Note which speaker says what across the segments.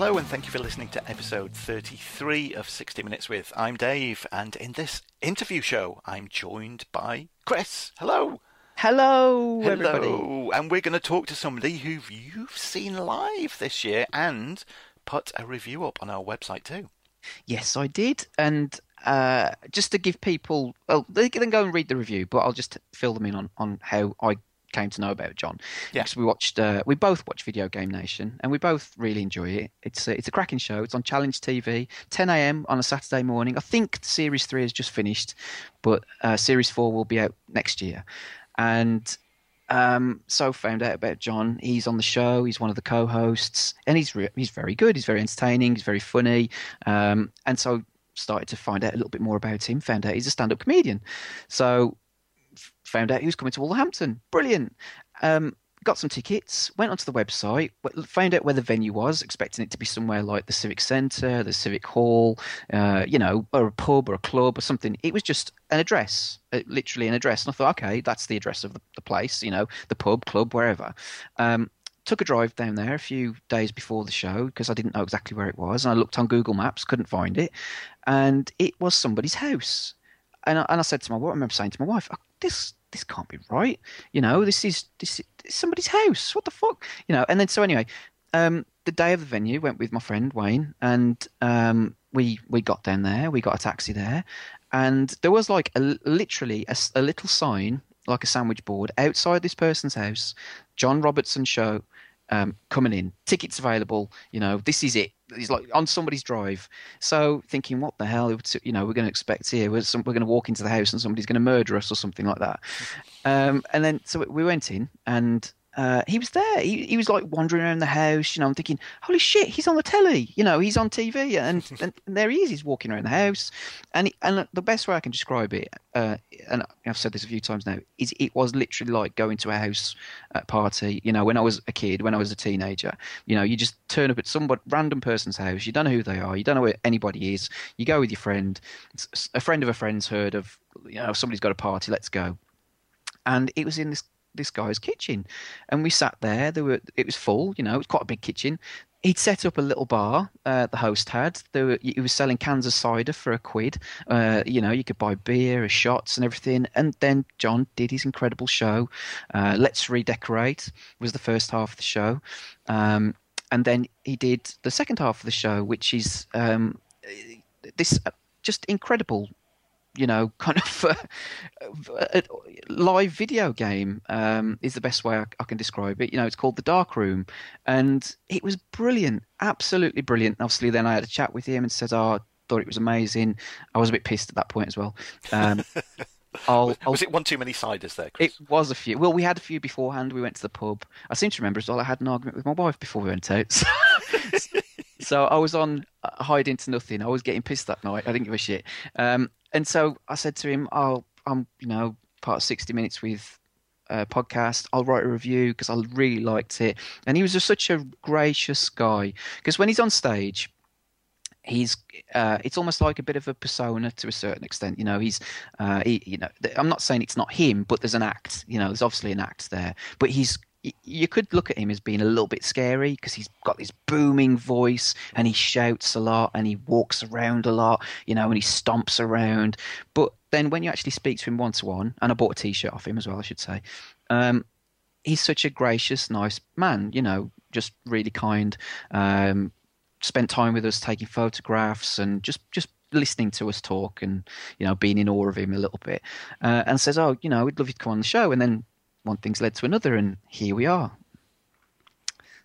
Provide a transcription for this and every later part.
Speaker 1: Hello, and thank you for listening to episode 33 of 60 Minutes with. I'm Dave, and in this interview show, I'm joined by Chris. Hello.
Speaker 2: Hello,
Speaker 1: Hello.
Speaker 2: everybody.
Speaker 1: And we're going to talk to somebody who you've seen live this year and put a review up on our website too.
Speaker 2: Yes, I did. And uh, just to give people, well, they can go and read the review, but I'll just fill them in on, on how I came to know about John.
Speaker 1: Yeah.
Speaker 2: Because we watched, uh, we both watched Video Game Nation, and we both really enjoy it. It's a, it's a cracking show. It's on Challenge TV, 10 a.m. on a Saturday morning. I think Series Three has just finished, but uh, Series Four will be out next year. And um, so found out about John. He's on the show. He's one of the co-hosts, and he's re- he's very good. He's very entertaining. He's very funny. Um, and so started to find out a little bit more about him. Found out he's a stand-up comedian. So found out he was coming to Wolverhampton. Brilliant. Um, got some tickets. Went onto the website. Found out where the venue was. Expecting it to be somewhere like the Civic Centre, the Civic Hall, uh, you know, or a pub or a club or something. It was just an address, uh, literally an address. And I thought, okay, that's the address of the, the place. You know, the pub, club, wherever. Um, took a drive down there a few days before the show because I didn't know exactly where it was. And I looked on Google Maps, couldn't find it, and it was somebody's house. And I, and I said to my wife, I remember saying to my wife, "Oh, "This this can't be right. You know, this is this is somebody's house. What the fuck? You know." And then so anyway, um, the day of the venue, went with my friend Wayne, and um, we we got down there. We got a taxi there, and there was like a, literally a little sign, like a sandwich board, outside this person's house. John Robertson show um, coming in. Tickets available. You know, this is it. It's like on somebody's drive. So thinking, what the hell? You know, we're going to expect here. We're, some, we're going to walk into the house and somebody's going to murder us or something like that. Um, and then so we went in and. Uh, he was there. He, he was like wandering around the house. You know, I'm thinking, holy shit, he's on the telly. You know, he's on TV, and, and, there he is. He's walking around the house, and he, and the best way I can describe it, uh, and I've said this a few times now, is it was literally like going to a house uh, party. You know, when I was a kid, when I was a teenager, you know, you just turn up at some random person's house. You don't know who they are. You don't know where anybody is. You go with your friend. A friend of a friend's heard of, you know, somebody's got a party. Let's go. And it was in this this guy's kitchen, and we sat there. There were it was full. You know, it was quite a big kitchen. He'd set up a little bar. Uh, the host had. There were, he was selling cans of cider for a quid. Uh, you know, you could buy beer, or shots, and everything. And then John did his incredible show. Uh, Let's redecorate was the first half of the show, um, and then he did the second half of the show, which is um, this uh, just incredible you know, kind of uh, a live video game um, is the best way I, I, can describe it. You know, it's called The Dark Room, and it was brilliant, absolutely brilliant. Obviously, then I had a chat with him and said, "Oh, thought it was amazing." I was a bit pissed at that point as well. Um,
Speaker 1: I'll, I'll, was it one too many ciders there? Chris?
Speaker 2: It was a few. Well, we had a few beforehand. We went to the pub. I seem to remember as well. I had an argument with my wife before we went out. So, so I was on uh, hide into nothing. I was getting pissed that night. I didn't give a shit. Um, and so I said to him, "I'll, "Oh, I'm you know part of 60 Minutes with a podcast. I'll write a review because I really liked it." And he was just such a gracious guy because when he's on stage, he's uh, it's almost like a bit of a persona to a certain extent. You know, he's uh, he, you know I'm not saying it's not him, but there's an act. You know, there's obviously an act there, but he's you could look at him as being a little bit scary because he's got this booming voice and he shouts a lot and he walks around a lot, you know, and he stomps around. But then when you actually speak to him one to one, and I bought a T-shirt off him as well, I should say. Um, he's such a gracious, nice man, you know, just really kind. Um, spent time with us, taking photographs, and just just listening to us talk, and you know, being in awe of him a little bit. Uh, and says, "Oh, you know, we'd love you to come on the show." And then one thing's led to another, and here we are.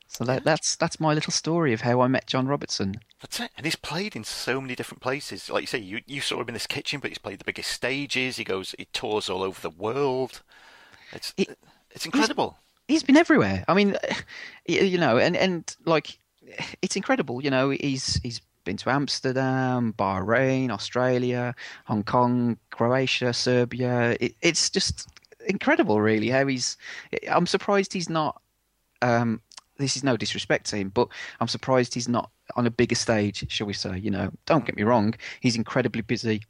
Speaker 2: So that, that's that's my little story of how I met John Robertson.
Speaker 1: That's it. And he's played in so many different places. Like you say, you, you saw him in this kitchen, but he's played the biggest stages. He goes, he tours all over the world. It's it, it's incredible.
Speaker 2: He's, he's been everywhere. I mean, you know, and and like, it's incredible. You know, he's he's been to Amsterdam, Bahrain, Australia, Hong Kong, Croatia, Serbia. It, it's just incredible, really. How he's. I'm surprised he's not. Um, this is no disrespect to him, but I'm surprised he's not on a bigger stage, shall we say? You know, don't get me wrong, he's incredibly busy.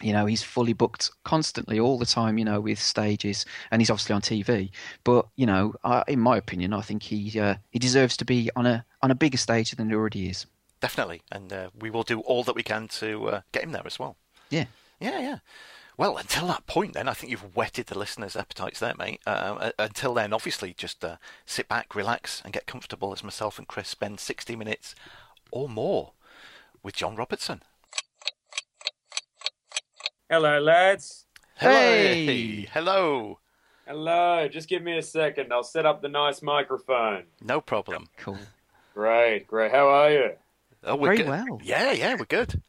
Speaker 2: You know, he's fully booked constantly all the time. You know, with stages, and he's obviously on TV. But you know, I, in my opinion, I think he uh, he deserves to be on a on a bigger stage than he already is.
Speaker 1: Definitely, and uh, we will do all that we can to uh, get him there as well.
Speaker 2: Yeah.
Speaker 1: Yeah, yeah. Well, until that point, then I think you've whetted the listeners' appetites there, mate. Uh, until then, obviously, just uh, sit back, relax, and get comfortable as myself and Chris spend 60 minutes or more with John Robertson.
Speaker 3: Hello, lads.
Speaker 2: Hey.
Speaker 1: Hello.
Speaker 3: Hello. Just give me a second. I'll set up the nice microphone.
Speaker 1: No problem.
Speaker 2: Cool.
Speaker 3: Great, great. How are you?
Speaker 1: Oh, we're
Speaker 2: Very
Speaker 1: good.
Speaker 2: well.
Speaker 1: Yeah, yeah, we're good.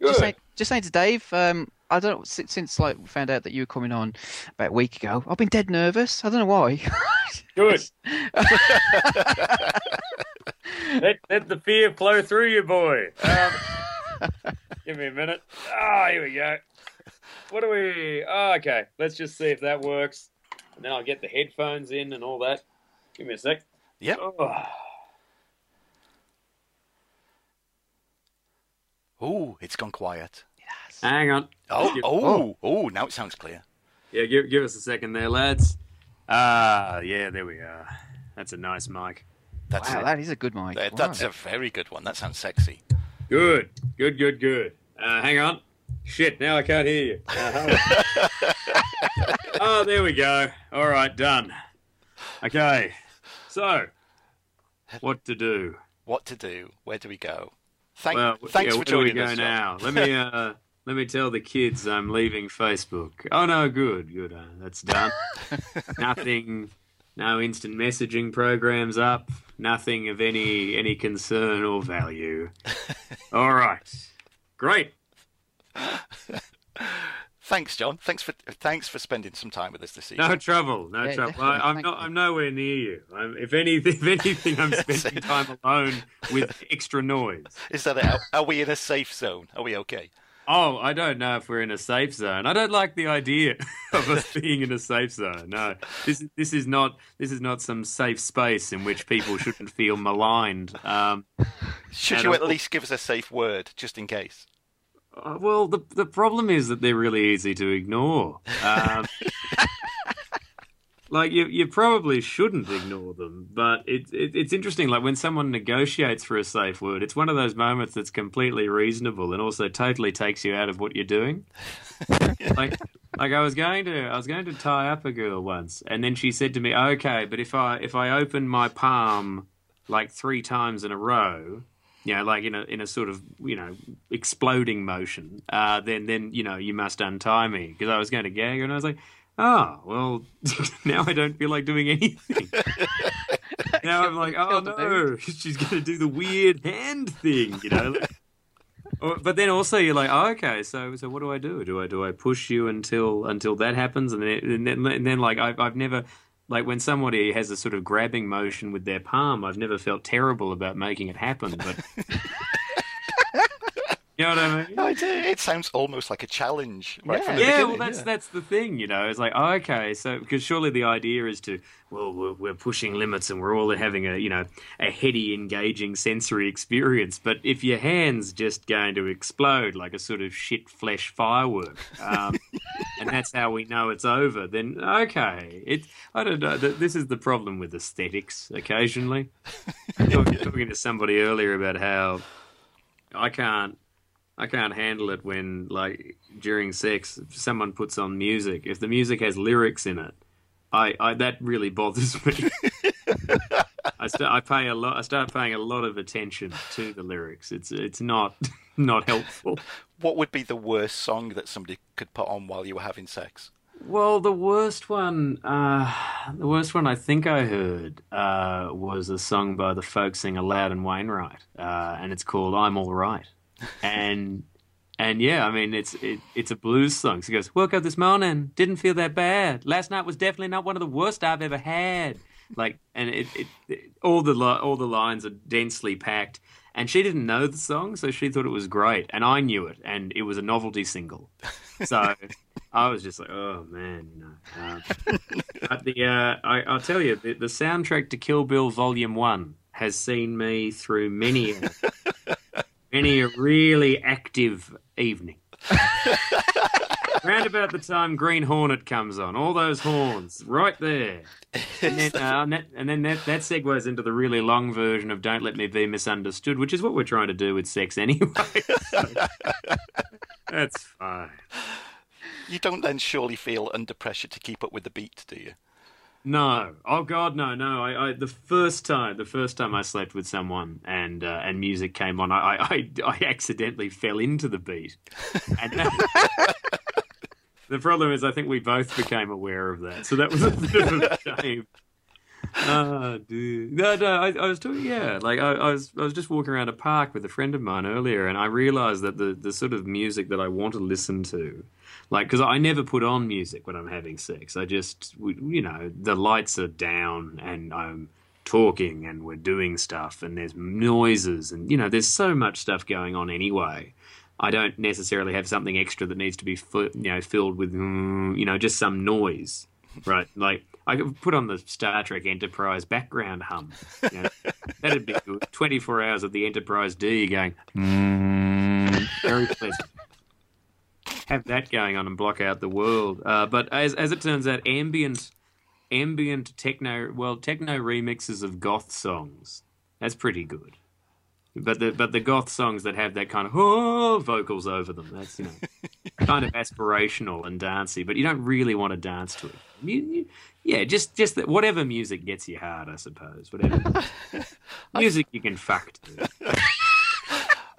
Speaker 3: Good.
Speaker 2: Just saying, just saying to Dave, um, I don't know, since, since like we found out that you were coming on about a week ago, I've been dead nervous. I don't know why.
Speaker 3: Good. let, let the fear flow through you, boy. Um, give me a minute. Ah, here we go. What do we? Oh, okay, let's just see if that works. And then I'll get the headphones in and all that. Give me a sec.
Speaker 1: Yep.
Speaker 3: Oh.
Speaker 1: Oh, it's gone quiet.
Speaker 3: Hang on.
Speaker 1: Oh,
Speaker 3: Give-
Speaker 1: oh, oh, now it sounds clear.
Speaker 3: Yeah, give, give us a second there, lads. Ah, yeah, there we are. That's a nice mic.
Speaker 1: That's
Speaker 2: wow,
Speaker 1: it.
Speaker 2: that is a good mic.
Speaker 1: That-
Speaker 2: Wow.
Speaker 1: That's a very good one. That sounds sexy.
Speaker 3: Good, good, good, good. Uh, hang on. Shit, now I can't hear you. Uh-huh. oh, there we go. All right, done. Okay, so what to do?
Speaker 1: What to do? Where do we go? Thank,
Speaker 3: well,
Speaker 1: thanks
Speaker 3: yeah,
Speaker 1: for
Speaker 3: where do we
Speaker 1: joining
Speaker 3: go
Speaker 1: us.
Speaker 3: Now? Let me uh, let me tell the kids I'm leaving Facebook. Oh no, good, good. Uh, that's done. Nothing. No instant messaging programs up. Nothing of any any concern or value. All right, great.
Speaker 1: Thanks, John. Thanks for thanks for spending some time with us this evening.
Speaker 3: No trouble, no
Speaker 2: Yeah,
Speaker 3: trouble. I, I'm not.
Speaker 2: you.
Speaker 3: I'm nowhere near you. I'm, if anything, if anything, I'm spending time alone with extra noise.
Speaker 1: Is that it? Are, are we in a safe zone? Are we okay?
Speaker 3: Oh, I don't know if we're in a safe zone. I don't like the idea of us being in a safe zone. No, this this is not this is not some safe space in which people shouldn't feel maligned. Um,
Speaker 1: Should you at least give us a safe word, just in case?
Speaker 3: uh, well, the the problem is that they're really easy to ignore. Um, like you, you probably shouldn't ignore them, but it, it it's interesting. Like when someone negotiates for a safe word, it's one of those moments that's completely reasonable and also totally takes you out of what you're doing. like like I was going to I was going to tie up a girl once, and then she said to me, "Okay, but if I if I open my palm like three times in a row." You know, like in a in a sort of you know exploding motion. Uh, then then you know you must untie me because I was going to gag her, and I was like, oh well, now I don't feel like doing anything. now I'm like, oh no, she's going to do the weird hand thing, you know. Or- But then also you're like, oh, okay, so so what do I do? Do I do I push you until until that happens, and then and then, and then like I've I've never like when somebody has a sort of grabbing motion with their palm, I've never felt terrible about making it happen, but. You know what I mean?
Speaker 1: No, it, it sounds almost like a challenge right from the
Speaker 3: yeah, well, that's
Speaker 1: yeah.
Speaker 3: that's the thing, you know. It's like, oh, okay, so because surely the idea is to, well, we're, we're pushing limits and we're all having a, you know, a heady, engaging sensory experience. But if your hand's just going to explode like a sort of shit flesh firework, um, and that's how we know it's over, then okay, it. I don't know. th- This is the problem with aesthetics. Occasionally, talking, talking to somebody earlier about how I can't. I can't handle it when, like, during sex, someone puts on music. If the music has lyrics in it, I, I that really bothers me. I start, I pay a lot. I start paying a lot of attention to the lyrics. It's, it's not, not helpful.
Speaker 1: What would be the worst song that somebody could put on while you were having sex?
Speaker 3: Well, the worst one, uh, the worst one I think I heard uh, was a song by the folk singer Loudon Wainwright, uh, and it's called "I'm All Right." And and yeah, I mean it's it, it's a blues song. So he goes, "Woke up this morning, didn't feel that bad. Last night was definitely not one of the worst I've ever had." Like, and it, it, it all the li- all the lines are densely packed. And she didn't know the song, so she thought it was great, and I knew it, and it was a novelty single. So I was just like, oh man, you know. Um, but the uh, I, I'll tell you, the, the soundtrack to Kill Bill Volume One has seen me through many, a- many a really active evening. round about the time Green Hornet comes on, all those horns right there, and then, uh, and, that, and then that, that segues into the really long version of "Don't Let Me Be Misunderstood," which is what we're trying to do with sex anyway. That's fine.
Speaker 1: You don't then surely feel under pressure to keep up with the beat, do you?
Speaker 3: No, oh God, no, no. I, I the first time, the first time I slept with someone and uh, and music came on, I, I I accidentally fell into the beat, and that, the problem is, I think we both became aware of that, so that was a bit of a shame. Oh, dude. No, no, I, I was talking, yeah, like I, I was, I was just walking around a park with a friend of mine earlier, and I realized that the, the sort of music that I want to listen to, like, because I never put on music when I'm having sex. I just, you know, the lights are down and I'm talking and we're doing stuff and there's noises and, you know, there's so much stuff going on anyway. I don't necessarily have something extra that needs to be, you know, filled with, mm, you know, just some noise, right? Like, I could put on the Star Trek Enterprise background hum. You know, that'd be good. 24 hours of the Enterprise D going, mm, very pleasant. Have that going on and block out the world. Uh, but as as it turns out, ambient ambient techno well techno remixes of goth songs. That's pretty good. But the but the goth songs that have that kind of oh, vocals over them, that's you know kind of aspirational and dancey, but you don't really want to dance to it. You, you, yeah, just just that whatever music gets you hard, I suppose. Whatever music you can fuck to.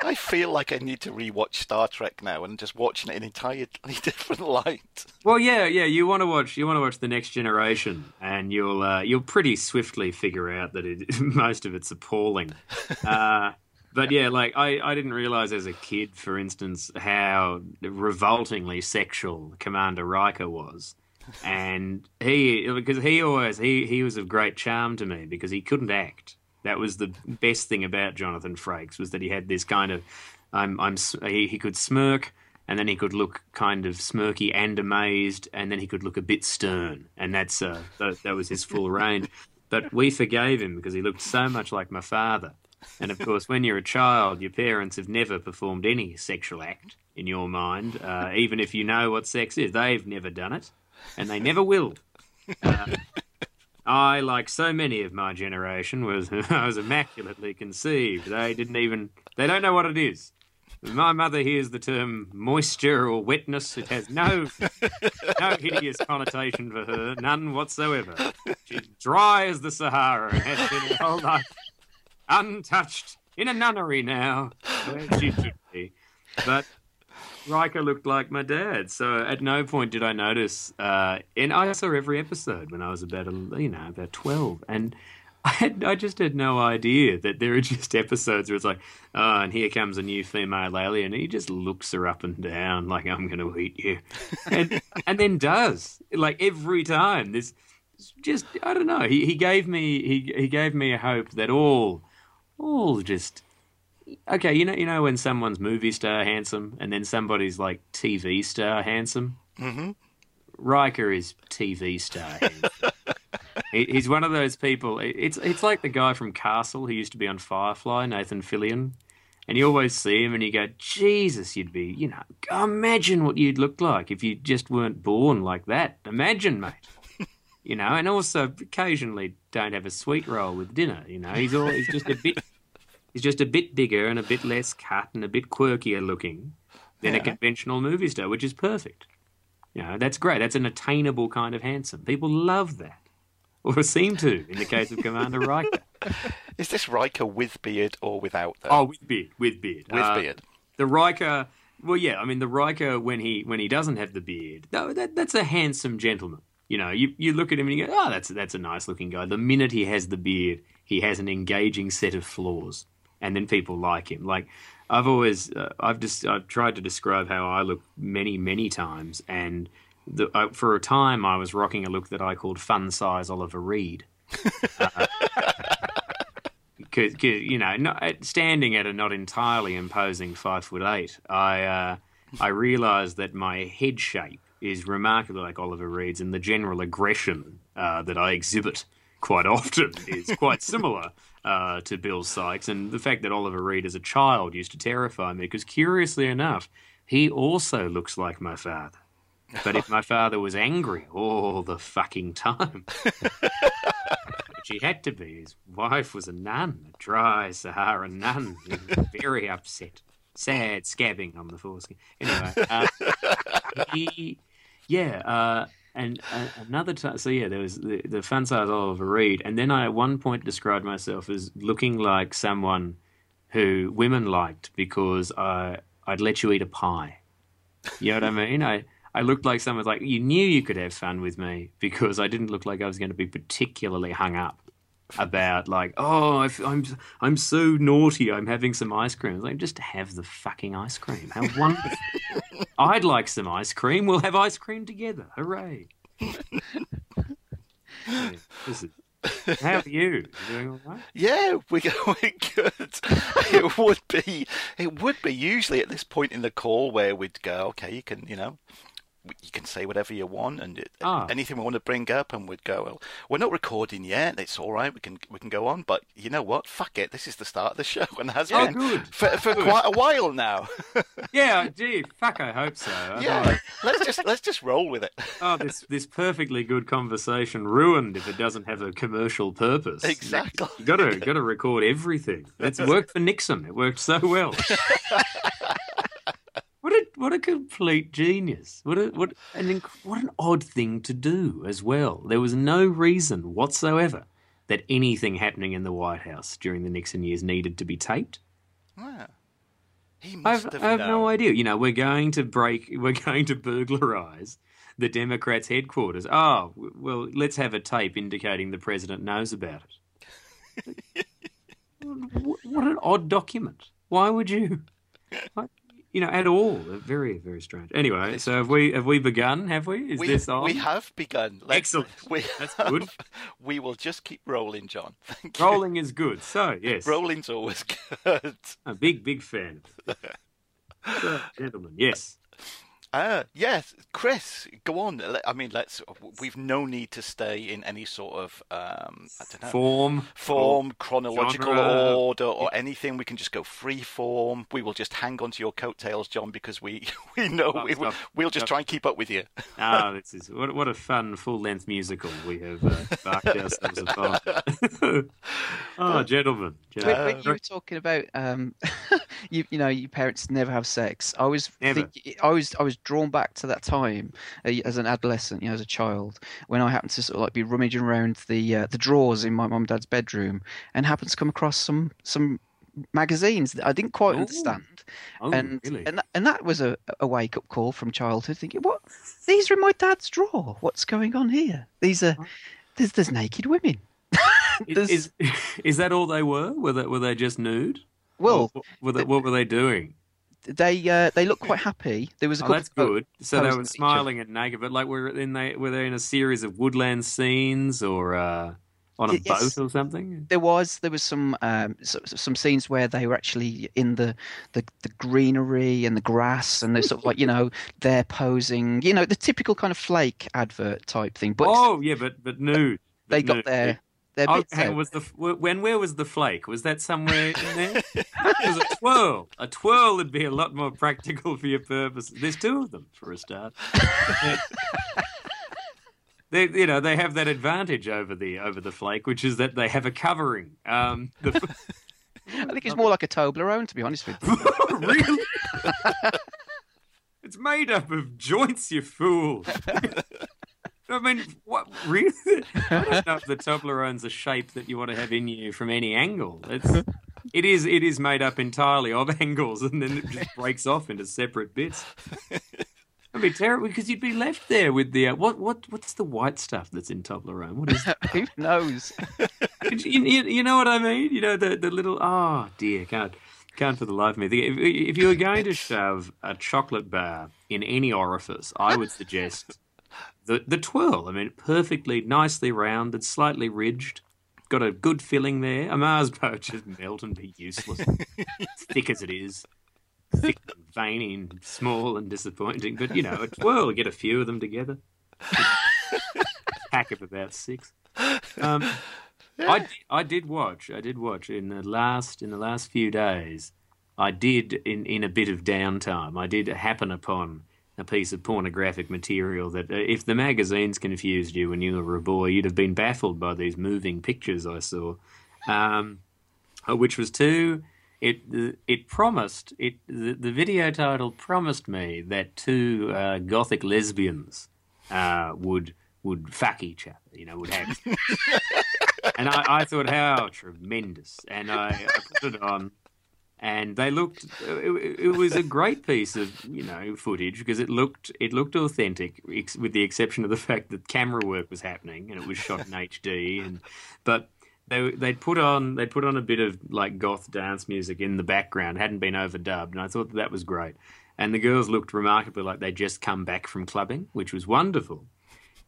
Speaker 1: I feel like I need to rewatch Star Trek now and just watching it in entirely different light.
Speaker 3: Well, yeah, yeah. You want to watch you want to watch the Next Generation, and you'll uh, you'll pretty swiftly figure out that it, most of it's appalling. Uh, but yeah, like I, I didn't realize as a kid, for instance, how revoltingly sexual Commander Riker was. And he, because he always, he, he was of great charm to me because he couldn't act. That was the best thing about Jonathan Frakes was that he had this kind of, I'm, I'm, he, he could smirk and then he could look kind of smirky and amazed and then he could look a bit stern. And that's, uh, that, that was his full range. But we forgave him because he looked so much like my father. And of course, when you're a child, your parents have never performed any sexual act in your mind, uh, even if you know what sex is. They've never done it, and they never will. Uh, I, like so many of my generation, was I was immaculately conceived. They didn't even they don't know what it is. My mother hears the term moisture or wetness. It has no no hideous connotation for her, none whatsoever. She's dry as the Sahara and has been her whole life untouched in a nunnery now, where she should be. But Riker looked like my dad, so at no point did I notice. Uh, and I saw every episode when I was about you know about twelve, and I had I just had no idea that there are just episodes where it's like, oh, and here comes a new female alien, and he just looks her up and down like I'm going to eat you, and and then does like every time. This just I don't know. He he gave me he he gave me a hope that all all just okay. You know, you know when someone's movie star handsome, and then somebody's like TV star handsome.
Speaker 1: Mm-hmm.
Speaker 3: Riker is TV star. he, he's one of those people. It's it's like the guy from Castle who used to be on Firefly, Nathan Fillion. And you always see him, and you go, Jesus, you'd be, you know, imagine what you'd look like if you just weren't born like that. Imagine, mate you know, and also occasionally don't have a sweet roll with dinner. You know, he's all he's just a bit he's just a bit bigger and a bit less cut and a bit quirkier looking than
Speaker 1: Yeah.
Speaker 3: a conventional movie star, which is perfect. You know, that's great. That's an attainable kind of handsome. People love that, or seem to, in the case of Commander Riker.
Speaker 1: Is this Riker with beard or without? Though?
Speaker 3: Oh, with beard, with beard,
Speaker 1: with
Speaker 3: Uh,
Speaker 1: beard.
Speaker 3: The Riker, well, yeah, I mean the Riker when he when he doesn't have the beard, no, that that's a handsome gentleman. You know, you you look at him and you go, oh, that's that's a nice looking guy. The minute he has the beard, he has an engaging set of flaws, and then people like him. Like I've always, uh, I've just I've tried to describe how I look many many times, and the, uh, for a time I was rocking a look that I called fun size Oliver Reed. Cause, 'cause, you know, not, standing at a not entirely imposing five foot eight, I uh, I realised that my head shape is remarkably like Oliver Reed's, and the general aggression uh, that I exhibit quite often is quite similar uh, to Bill Sikes. And the fact that Oliver Reed as a child used to terrify me, because curiously enough, he also looks like my father. But if my father was angry all the fucking time, which he had to be, his wife was a nun, a dry Saharan nun. Very upset, sad, scabbing on the foreskin. Anyway, uh, he, yeah, uh, and uh, another time, so yeah, there was the, the fun size Oliver Reed, and then I at one point described myself as looking like someone who women liked because I I'd let you eat a pie. You know what I mean? I I looked like someone like you knew you could have fun with me because I didn't look like I was going to be particularly hung up about like oh I, am I'm so naughty I'm having some ice cream. Like just have the fucking ice cream. How wonderful! I'd like some ice cream. We'll have ice cream together. Hooray! how are you? you doing all right?
Speaker 1: Yeah, we're going good. it would be, it would be usually at this point in the call where we'd go, okay, you can, you know, you can say whatever you want and ah. anything we want to bring up and we'd go well we're not recording yet. It's all right. We can we can go on. But you know what? Fuck it. This is the start of the show and has
Speaker 3: oh,
Speaker 1: been
Speaker 3: good.
Speaker 1: for, for
Speaker 3: good.
Speaker 1: quite a while now.
Speaker 3: Yeah gee fuck I hope so.
Speaker 1: I yeah. let's just let's just roll with it.
Speaker 3: Oh this this perfectly good conversation ruined if it doesn't have a commercial purpose.
Speaker 1: Exactly.
Speaker 3: you gotta gotta record everything. It's worked for Nixon. It worked so well what a complete genius! What a what an inc- what an odd thing to do as well. There was no reason whatsoever that anything happening in the White House during the Nixon years needed to be taped.
Speaker 1: Yeah. He
Speaker 3: must
Speaker 1: I've,
Speaker 3: have I have no idea. You know, we're going to break, we're going to burglarize the Democrats' headquarters. Oh, well, let's have a tape indicating the president knows about it. what an odd document. Why would you? you know, at all. Very, very strange. Anyway, so have we have we begun? Have we? Is
Speaker 1: we,
Speaker 3: this on?
Speaker 1: We have begun. Let's,
Speaker 3: Excellent.
Speaker 1: We
Speaker 3: That's
Speaker 1: have,
Speaker 3: good.
Speaker 1: We will just keep rolling, John. Thank you.
Speaker 3: rolling is good. So yes,
Speaker 1: rolling's always good.
Speaker 3: A big, big fan. so, gentlemen, yes.
Speaker 1: Uh, yes, Chris, go on. I mean, let's. We've no need to stay in any sort of um, I don't know
Speaker 3: form,
Speaker 1: form, chronological
Speaker 3: genre.
Speaker 1: order, or anything. We can just go free form. We will just hang on to your coattails, John, because we we know
Speaker 3: Oh,
Speaker 1: we, will we'll just try and keep up with you.
Speaker 3: Ah, this is what what a fun full length musical we have uh, embarked ourselves upon. oh, gentlemen,
Speaker 2: When,
Speaker 3: gentlemen.
Speaker 2: when you were talking about um, you, you know, your parents never have sex. I was,
Speaker 3: Never.
Speaker 2: think, I was, I was drawn back to that time uh, as an adolescent, you know, as a child, when I happened to sort of like be rummaging around the uh, the drawers in my mum and dad's bedroom, and happened to come across some some magazines that I didn't quite
Speaker 3: Ooh.
Speaker 2: understand,
Speaker 3: oh,
Speaker 2: and
Speaker 3: really?
Speaker 2: and that, and that was a, a wake up call from childhood, thinking, what? These are in my dad's drawer. What's going on here? These are there's there's naked women.
Speaker 3: Is,
Speaker 2: There's-
Speaker 3: is is that all they were? Were they were they just nude?
Speaker 2: well,
Speaker 3: Or were they, what were they doing?
Speaker 2: They uh, they look quite happy. There was a
Speaker 3: Oh, that's good. So they were smiling and naked, but like were in they were they in a series of woodland scenes or uh, on a
Speaker 2: yes.
Speaker 3: boat or something?
Speaker 2: There was there was some um, so, so- some scenes where they were actually in the, the the greenery and the grass, and they're sort of like you know they're posing, you know the typical kind of flake advert type thing. But
Speaker 3: oh yeah, but but nude. But
Speaker 2: they got
Speaker 3: nude.
Speaker 2: their their
Speaker 3: Oh,
Speaker 2: bits
Speaker 3: hang was the when where was the flake? Was that somewhere in there? was a twirl. A twirl would be a lot more practical for your purpose. There's two of them for a start. they, you know, they have that advantage over the over the flake, which is that they have a covering. Um, the,
Speaker 2: I think it's more like a Toblerone, to be honest with you.
Speaker 3: really? it's made up of joints, you fool. I mean, what really? I don't know if the Toblerone's a shape that you want to have in you from any angle. It's it is it is made up entirely of angles, and then it just breaks off into separate bits. That'd be terrible because you'd be left there with the uh, what what what's the white stuff that's in Toblerone? What is that?
Speaker 2: Who knows?
Speaker 3: you, you, you know what I mean? You know the the little oh dear can't can't for the life of me. If, if you were going to shove a chocolate bar in any orifice, I would suggest the the twirl. I mean, perfectly nicely rounded, slightly ridged. Got a good filling there. A Mars bar just melt and be useless, thick as it is. Thick and veiny and small and disappointing. But you know, a twirl, get a few of them together. Pack of about six. Um, I did, I did watch. I did watch in the last in the last few days. I did in in a bit of downtime. I did happen upon a piece of pornographic material that uh, if the magazines confused you when you were a boy, you'd have been baffled by these moving pictures I saw, um, uh, which was two. It it promised it the, the video title promised me that two uh, gothic lesbians uh, would would fuck each other, you know, would have. and I, I thought, how tremendous! And I, I put it on, and they looked. It, it, was a great piece of you know footage because it looked it looked authentic, with the exception of the fact that camera work was happening and it was shot in HD. And but they they'd put on they'd put on a bit of like goth dance music in the background, hadn't been overdubbed, and I thought that, that was great. And the girls looked remarkably like they'd just come back from clubbing, which was wonderful.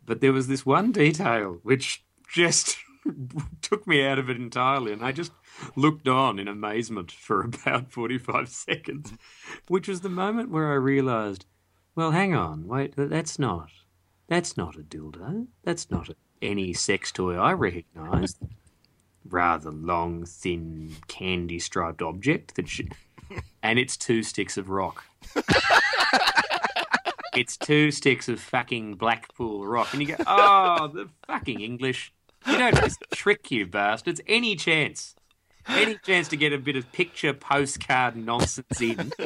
Speaker 3: But there was this one detail which just took me out of it entirely, and I just looked on in amazement for about 45 seconds, which was the moment where I realized, well, hang on, wait, that's not, that's not a dildo. That's not a, any sex toy I recognize. Rather long, thin, candy striped object that, she, and it's two sticks of rock it's two sticks of fucking Blackpool rock. And you go, oh, the fucking English. You don't just trick you bastards. Any chance. Any chance to get a bit of picture postcard nonsense in.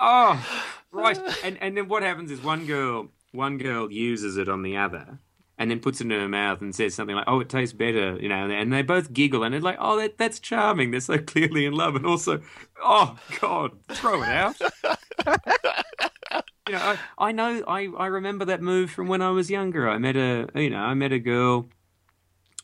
Speaker 3: Oh, right. And and then what happens is one girl one girl uses it on the other and then puts it in her mouth and says something like, "Oh, it tastes better," you know, and they both giggle and they're like, "Oh, that, that's charming." They're so clearly in love, and also, "Oh God, throw it out." you know, I, I know, I, I remember that move from when I was younger. I met a, you know, I met a girl.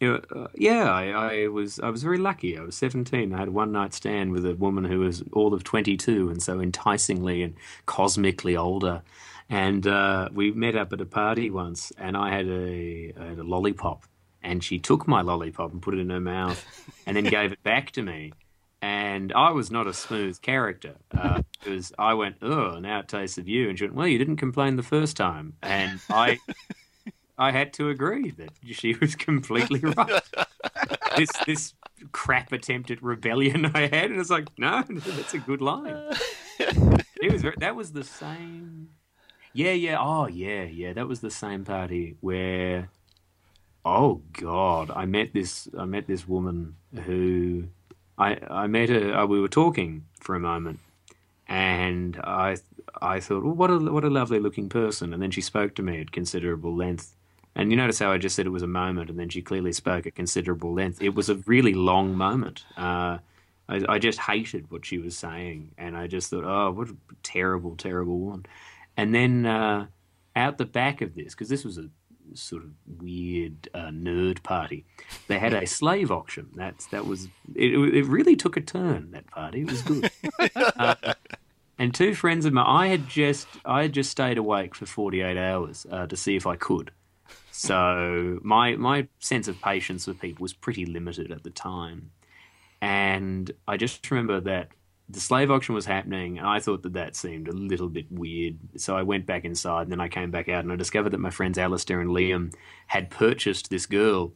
Speaker 3: Uh, yeah, I, I was I was very lucky. I was seventeen. I had one night stand with a woman who was all of twenty two, and so enticingly and cosmically older. And uh, we met up at a party once, and I had a, I had a lollipop, and she took my lollipop and put it in her mouth, and then gave it back to me and I was not a smooth character uh, because I went, "Oh, now it tastes of you," and she went, "Well, you didn't complain the first time," and I, I had to agree that she was completely right. this this crap attempt at rebellion I had, and it's like, no, that's a good line. It was very, that was the same. Yeah, yeah, oh yeah, yeah. That was the same party where, oh god, I met this I met this woman who I I met her. Uh, we were talking for a moment, and I I thought, well, what a what a lovely looking person. And then she spoke to me at considerable length. And you notice how I just said it was a moment, and then she clearly spoke at considerable length. It was a really long moment. Uh, I, I, just hated what she was saying, and I just thought, oh, what a terrible, terrible woman. And then uh, out the back of this, because this was a sort of weird uh, nerd party. They had a slave auction. That's that was it, it. really took a turn. That party it was good. uh, and two friends of mine, I had just I had just stayed awake for forty eight hours uh, to see if I could. So my my sense of patience with people was pretty limited at the time, and I just remember that the slave auction was happening, and I thought that that seemed a little bit weird. So I went back inside, and then I came back out, and I discovered that my friends Alistair and Liam had purchased this girl.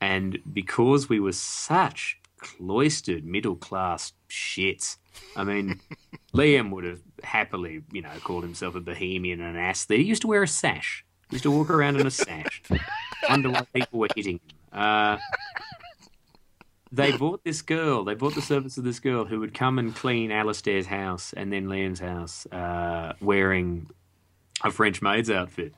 Speaker 3: And because we were such cloistered middle class shits, I mean, Liam would have happily, you know, called himself a bohemian and an ass. He used to wear a sash. Used to walk around in a sash. Wonder why people were hitting him. Uh, they bought this girl. They bought the service of this girl who would come and clean Alistair's house and then Liam's house, uh, wearing a French maid's outfit.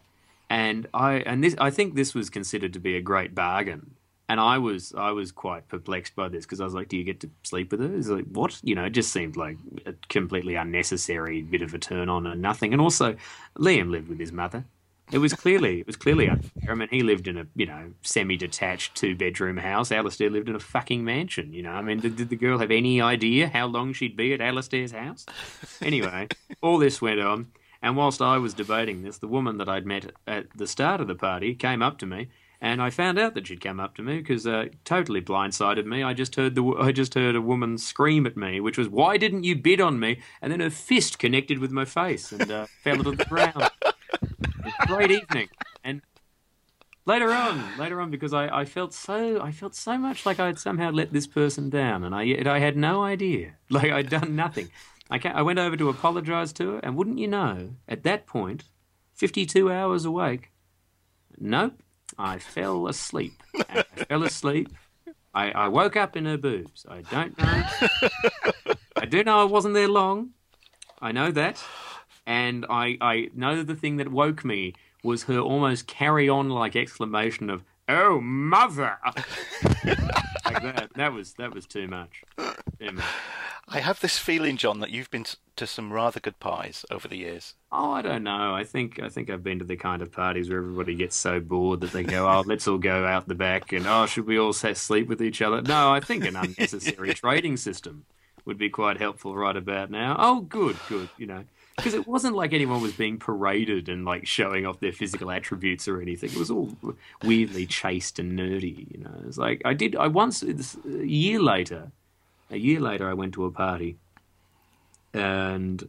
Speaker 3: And I and this I think this was considered to be a great bargain. And I was I was quite perplexed by this because I was like, "Do you get to sleep with her?" It's like, "What?" You know, it just seemed like a completely unnecessary bit of a turn on and nothing. And also, Liam lived with his mother. It was clearly it was clearly unfair. I mean, he lived in a you know semi-detached two-bedroom house. Alistair lived in a fucking mansion. You know, I mean, did, did the girl have any idea how long she'd be at Alistair's house? Anyway, all this went on, and whilst I was debating this, the woman that I'd met at the start of the party came up to me. And I found out that she'd come up to me because uh, totally blindsided me. I just heard the I just heard a woman scream at me, which was "Why didn't you bid on me?" And then her fist connected with my face and uh, fell to the ground great evening. And later on, later on, because I, I felt so I felt so much like I had somehow let this person down, and I I had no idea, like I'd done nothing. I, I went over to apologise to her, and wouldn't you know, at that point, 52 hours awake, nope, I fell asleep. I fell asleep. I, I woke up in her boobs. I don't know. I do know I wasn't there long. I know that. And I, I know the thing that woke me was her almost carry on like exclamation of, Oh, mother! like that. That was, that was too much. Too much.
Speaker 1: I have this feeling, John, that you've been to some rather good pies over the years.
Speaker 3: Oh, I don't know. I think I think I've been to the kind of parties where everybody gets so bored that they go, "Oh, let's all go out the back," and "Oh, should we all sleep with each other?" No, I think an unnecessary trading system would be quite helpful right about now. Oh, good, good. You know, because it wasn't like anyone was being paraded and like showing off their physical attributes or anything. It was all weirdly chaste and nerdy. You know, it's like I did. I once a year later, a year later, I went to a party, and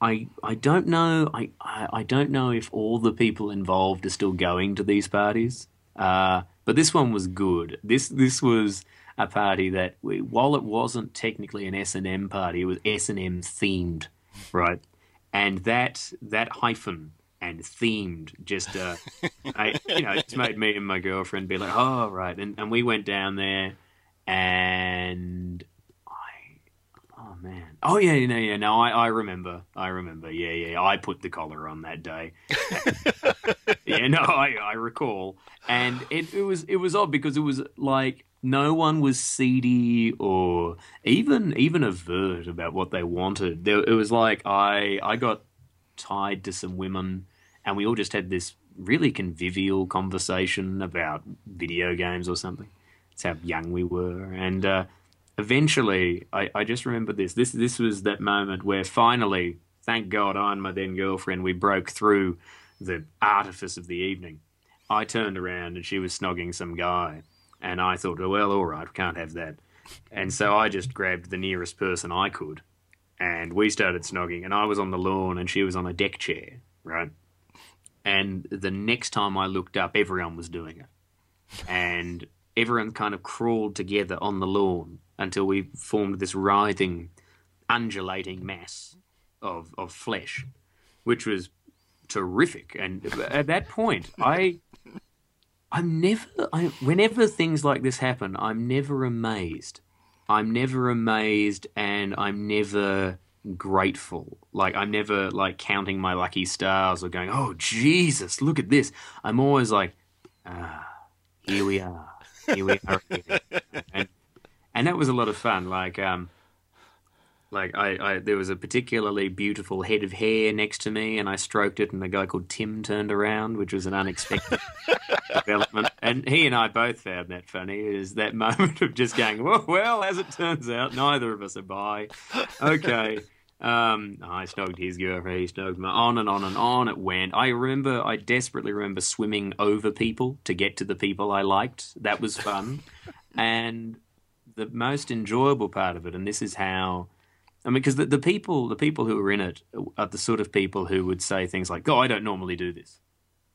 Speaker 3: I I don't know I, I, I don't know if all the people involved are still going to these parties. Uh, but this one was good. This this was a party that we, while it wasn't technically an S and M party, it was S and M themed, right? And that that hyphen and themed just uh, I, you know it's made me and my girlfriend be like, oh right, and and we went down there and I Oh man. Oh yeah, no, yeah, no. I, I remember. I remember. Yeah, yeah. I put the collar on that day. yeah, no, I, I recall. And it, it was it was odd because it was like no one was seedy or even even avert about what they wanted. There, it was like I I got tied to some women, and we all just had this really convivial conversation about video games or something. It's how young we were, and. Uh, eventually, I, I just remember this. This this was that moment where finally, thank God, I and my then girlfriend we broke through the artifice of the evening. I turned around and she was snogging some guy, and I thought, oh, well, all right, we can't have that. And so I just grabbed the nearest person I could, and we started snogging. And I was on the lawn, and she was on a deck chair, right? And the next time I looked up, everyone was doing it, and everyone kind of crawled together on the lawn until we formed this writhing, undulating mass of of flesh, which was terrific. And at that point, I. I'm never. I, whenever things like this happen, I'm never amazed. I'm never amazed, and I'm never grateful. Like I'm never like counting my lucky stars or going, "Oh Jesus, look at this." I'm always like, "Ah, here we are, here we are." And and that was a lot of fun. Like, um, like I, I, there was a particularly beautiful head of hair next to me, and I stroked it, and a guy called Tim turned around, which was an unexpected development. And he and I both found that funny. Is that moment of just going, well, well, as it turns out, neither of us are bi. Okay. Um, I snogged his girlfriend, he snogged my on and on and on it went. I remember, I desperately remember swimming over people to get to the people I liked. That was fun. and the most enjoyable part of it, and this is how. I mean, because the, the people, the people who are in it, are the sort of people who would say things like, "Oh, I don't normally do this,"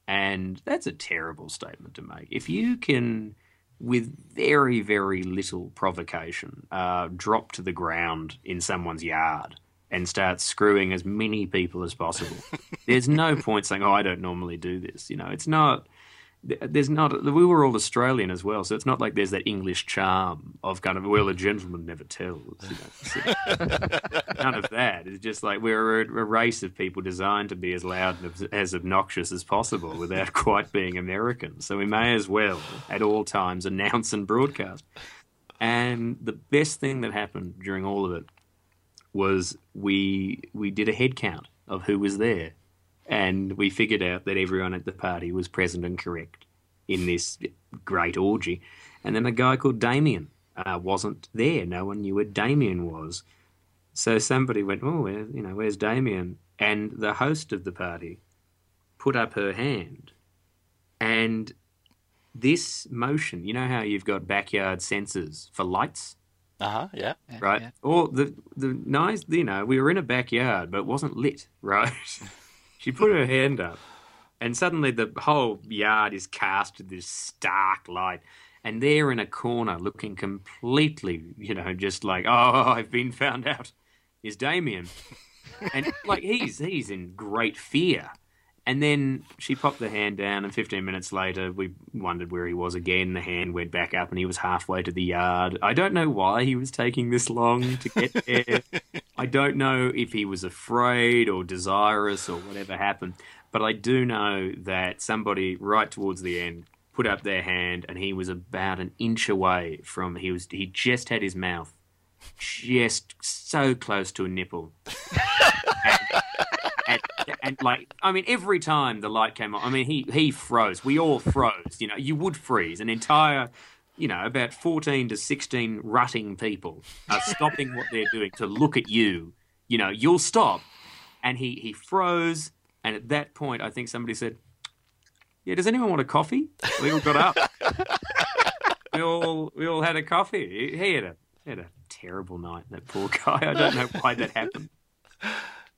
Speaker 3: and that's a terrible statement to make. If you can, with very, very little provocation, uh, drop to the ground in someone's yard and start screwing as many people as possible, there's no point saying, "Oh, I don't normally do this." You know, it's not there's not we were all Australian as well, so it's not like there's that English charm of kind of well a gentleman never tells. You know, none of that. It's just like we're a, a, race of people designed to be as loud and as obnoxious as possible without quite being American. So we may as well at all times announce and broadcast. And the best thing that happened during all of it was we we did a head count of who was there and we figured out that everyone at the party was present and correct in this great orgy. And then a guy called Damien uh, wasn't there. No one knew where Damien was. So somebody went, "Oh, where, you know, where's Damien?" And the host of the party put up her hand, and this motion. You know how you've got backyard sensors for lights.
Speaker 1: Uh huh. Yeah.
Speaker 3: Right.
Speaker 2: Yeah.
Speaker 3: Or the the nice. You know, we were in a backyard, but it wasn't lit. Right. She put her hand up, and suddenly the whole yard is cast with this stark light. And there in a corner, looking completely, you know, just like, oh, I've been found out, is Damien, and like he's he's in great fear. And then she popped the hand down, and 15 minutes later, we wondered where he was again. The hand went back up, and he was halfway to the yard. I don't know why he was taking this long to get there. I don't know if he was afraid or desirous or whatever happened. But I do know that somebody right towards the end put up their hand, and he was about an inch away from. He was. He just had his mouth just so close to a nipple. and, like, I mean, every time the light came on, I mean, he he froze. We all froze. You know, you would freeze. An entire, you know, about fourteen to sixteen rutting people are stopping what they're doing to look at you. You know, you'll stop, and he he froze. And at that point, I think somebody said, "Yeah, does anyone want a coffee?" We all got up. we all we all had a coffee. He had a he had a terrible night. That poor guy. I don't know why that happened.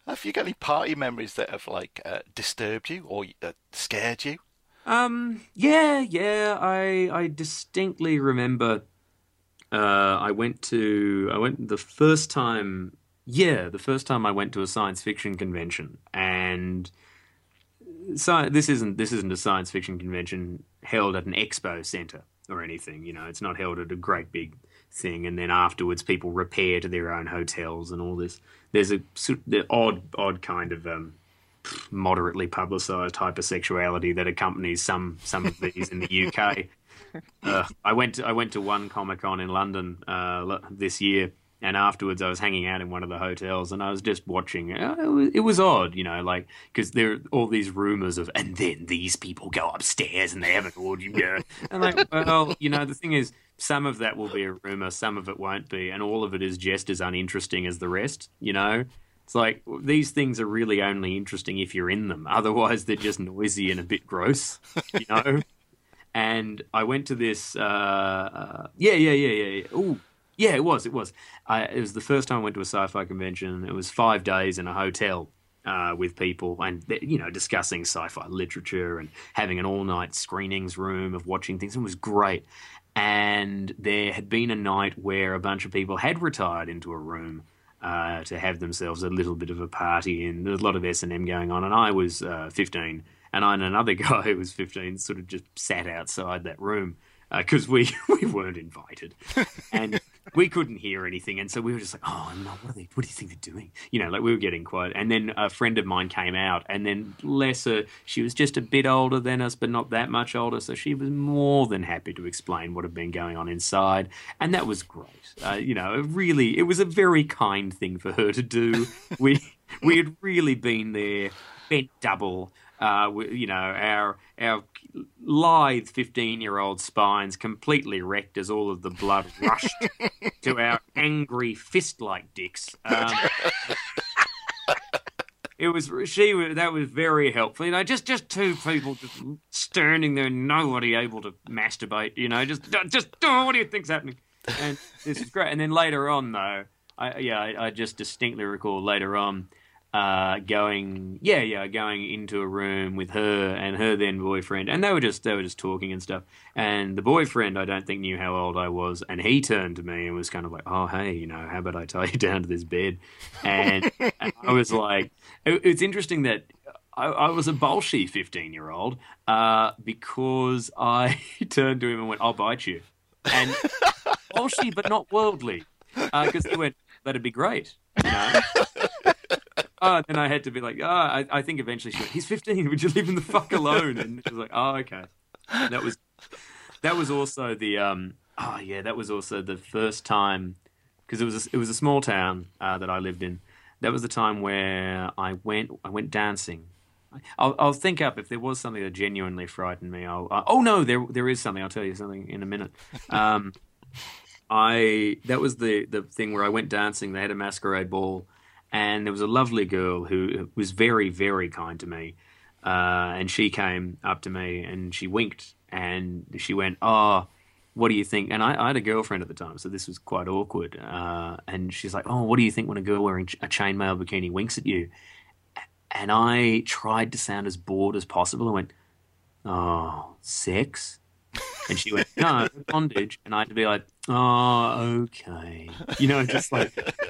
Speaker 1: Have you got any party memories that have like uh, disturbed you or uh, scared you?
Speaker 3: Um. Yeah. Yeah. I I distinctly remember. Uh, I went to I went the first time. Yeah, the first time I went to a science fiction convention, and so this isn't this isn't a science fiction convention held at an expo center or anything. You know, it's not held at a great big thing, and then afterwards people repair to their own hotels and all this. There's a the odd odd kind of um, moderately publicised hypersexuality that accompanies some some of these in the UK. Uh, I went to, I went to one Comic Con in London uh, this year, and afterwards I was hanging out in one of the hotels, and I was just watching. Uh, it was, it was odd, you know, like because there are all these rumors of, and then these people go upstairs and they have an orgy, and like, well, you know, the thing is, some of that will be a rumor, some of it won't be, and all of it is just as uninteresting as the rest, you know. It's like these things are really only interesting if you're in them. Otherwise, they're just noisy and a bit gross, you know. and I went to this. Uh, uh, yeah, yeah, yeah, yeah. yeah. Oh, yeah, it was. It was. I, it was the first time I went to a sci-fi convention. It was five days in a hotel uh, with people, and you know, discussing sci-fi literature and having an all-night screenings room of watching things. It was great. And there had been a night where a bunch of people had retired into a room uh, to have themselves a little bit of a party, and there was a lot of S and M going on. And I was uh, 15, and I and another guy who was 15 sort of just sat outside that room because uh, we we weren't invited, and we couldn't hear anything, and so we were just like, "Oh no, what, they, what do you think they're doing?" You know, like we were getting quiet. And then a friend of mine came out, and then lesser, she was just a bit older than us, but not that much older, so she was more than happy to explain what had been going on inside, and that was great. Uh, you know, really, it was a very kind thing for her to do. we we had really been there, bent double. Uh, we, you know, our our lithe 15 year old spines completely wrecked as all of the blood rushed to our angry fist like dicks. Um, it was she that was very helpful you know just just two people just standing there nobody able to masturbate you know just just oh, what do you think's happening and this is great and then later on though i yeah i, I just distinctly recall later on uh, going, yeah, yeah, going into a room with her and her then boyfriend, and they were just they were just talking and stuff. And the boyfriend, I don't think knew how old I was, and he turned to me and was kind of like, "Oh, hey, you know, how about I tie you down to this bed?" And I was like, it, "It's interesting that." I, I was a bolshy 15 year old uh, because I turned to him and went, I'll bite you. And bolshy, but not worldly. Because uh, he went, That'd be great. You know? Oh, then I had to be like, oh, I, I think eventually she went, he's 15. Would you leave him the fuck alone? And she was like, oh, okay. that was that was also the um oh yeah that was also the first time because it was a, it was a small town uh, that I lived in. That was the time where I went I went dancing. I'll, I'll think up if there was something that genuinely frightened me. I'll, uh, oh no, there there is something. I'll tell you something in a minute. Um, I that was the the thing where I went dancing. They had a masquerade ball, and there was a lovely girl who was very, very kind to me. Uh, and she came up to me and she winked and she went, "Oh, what do you think?" And I, I had a girlfriend at the time, so this was quite awkward. Uh, and she's like, "Oh, what do you think when a girl wearing a chainmail bikini winks at you?" And I tried to sound as bored as possible. I went, "Oh, sex." And she went, no, bondage. And I had to be like, oh, okay. You know, just like,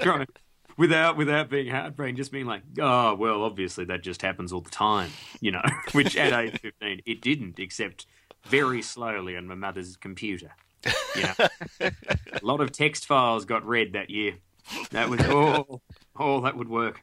Speaker 3: without without being heartbreaking, just being like, oh well, obviously that just happens all the time, you know. Which at age fifteen, it didn't, except very slowly on my mother's computer. You know, a lot of text files got read that year. That was all. all that would work.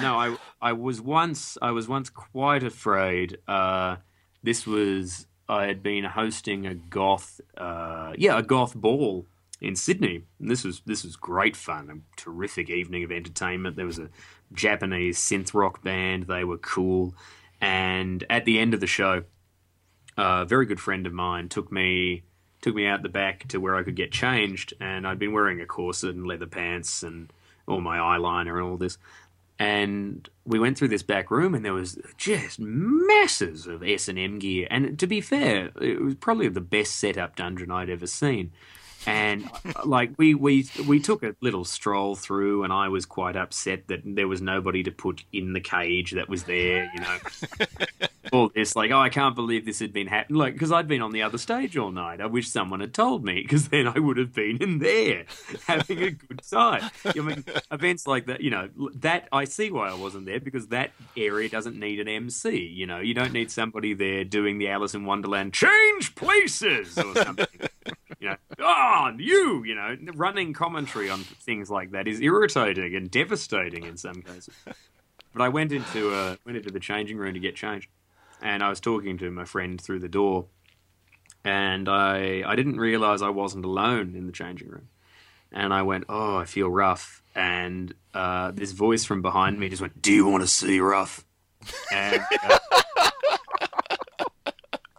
Speaker 3: No, I I was once I was once quite afraid. Uh, this was I had been hosting a goth, uh, yeah, a goth ball in Sydney. And this was this was great fun, a terrific evening of entertainment. There was a Japanese synth rock band. They were cool, and at the end of the show, a very good friend of mine took me took me out the back to where I could get changed, and I'd been wearing a corset and leather pants and all my eyeliner and all this. And we went through this back room, and there was just masses of S and M gear. And to be fair, it was probably the best setup dungeon I'd ever seen and uh, like we we we took a little stroll through and i was quite upset that there was nobody to put in the cage that was there you know. All this like oh i can't believe this had been happening like because i'd been on the other stage all night. I wish someone had told me because then i would have been in there having a good time i mean events like that you know that i see why i wasn't there because that area doesn't need an mc you know. You don't need somebody there doing the alice in wonderland change places or something you know, oh, you, you know, running commentary on things like that is irritating and devastating in some cases. But I went into uh, went into the changing room to get changed, and I was talking to my friend through the door, and I I didn't realize I wasn't alone in the changing room, and I went, oh, I feel rough, and uh, this voice from behind me just went, do you want to see rough? And, uh,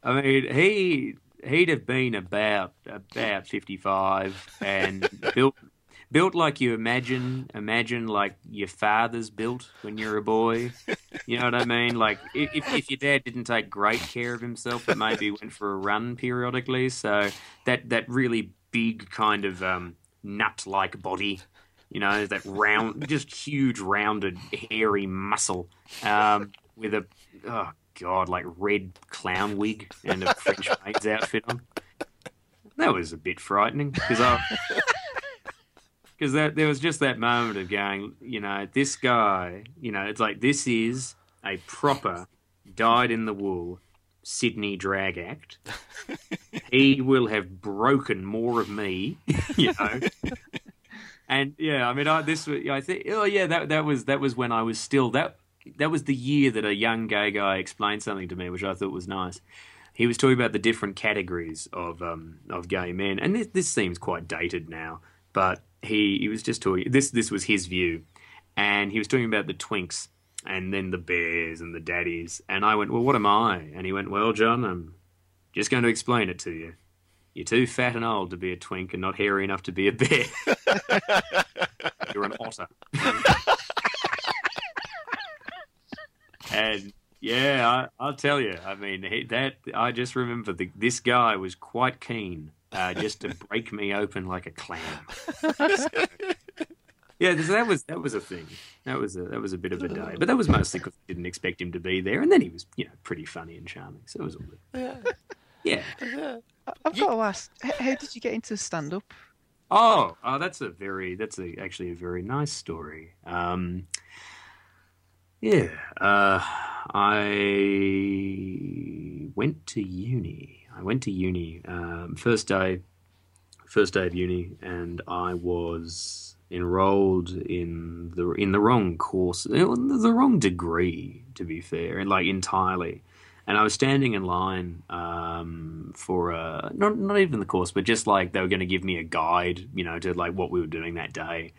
Speaker 3: I mean, he he'd have been about about fifty five and built built like you imagine imagine like your father's built when you're a boy. You know what I mean? Like if if your dad didn't take great care of himself, but maybe went for a run periodically, so that that really big kind of um, nut like body. You know that round, just huge, rounded, hairy muscle um, with a oh god, like red clown wig and a French maid's outfit on. That was a bit frightening because I. Because there was just that moment of going, you know, this guy, you know, it's like this is a proper dyed in the wool Sydney drag act. he will have broken more of me, you know. And yeah, I mean, I, this I think, oh yeah, that that was that was when I was still that that was the year that a young gay guy explained something to me, which I thought was nice. He was talking about the different categories of um, of gay men, and this, this seems quite dated now, but he he was just talking. This this was his view, and he was talking about the twinks and then the bears and the daddies, and I went, well, what am I? And he went, well, John, I'm just going to explain it to you. You're too fat and old to be a twink, and not hairy enough to be a bear. You're an otter. and yeah, I, will tell you. I mean, he, that I just remember the, this guy was quite keen uh, just to break me open like a clam. yeah, that was that was a thing. That was a that was a bit of a day, but that was mostly because I didn't expect him to be there, and then he was you know pretty funny and charming, so it was all good. Yeah.
Speaker 2: yeah. I've got to ask, how did you get into stand up?
Speaker 3: Oh, oh, that's a very that's a, actually a very nice story. Um, yeah, uh, I went to uni. I went to uni um, first day, first day of uni, and I was enrolled in the in the wrong course, the wrong degree, to be fair, and like entirely. And I was standing in line um, for a, not not even the course, but just like they were going to give me a guide, you know, to like what we were doing that day.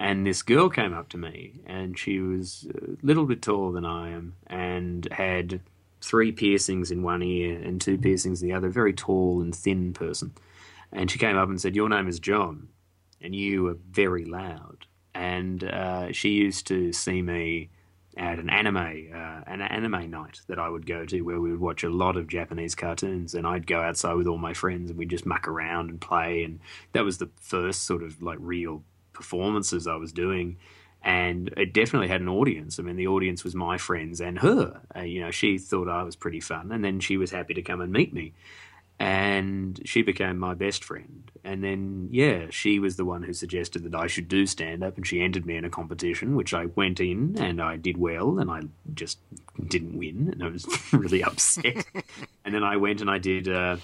Speaker 3: And this girl came up to me, and she was a little bit taller than I am, and had three piercings in one ear and two piercings in the other. Very tall and thin person. And she came up and said, "Your name is John, and you are very loud." And uh, she used to see me at an anime uh, an anime night that I would go to where we would watch a lot of Japanese cartoons and I'd go outside with all my friends and we'd just muck around and play and that was the first sort of like real performances I was doing, and it definitely had an audience. I mean, the audience was my friends and her. Uh, you know, she thought I was pretty fun, and then she was happy to come and meet me. and she became my best friend. And then, yeah, she was the one who suggested that I should do stand up, and she entered me in a competition, which I went in and I did well, and I just didn't win, and I was really upset. and then I went and I did. Uh, did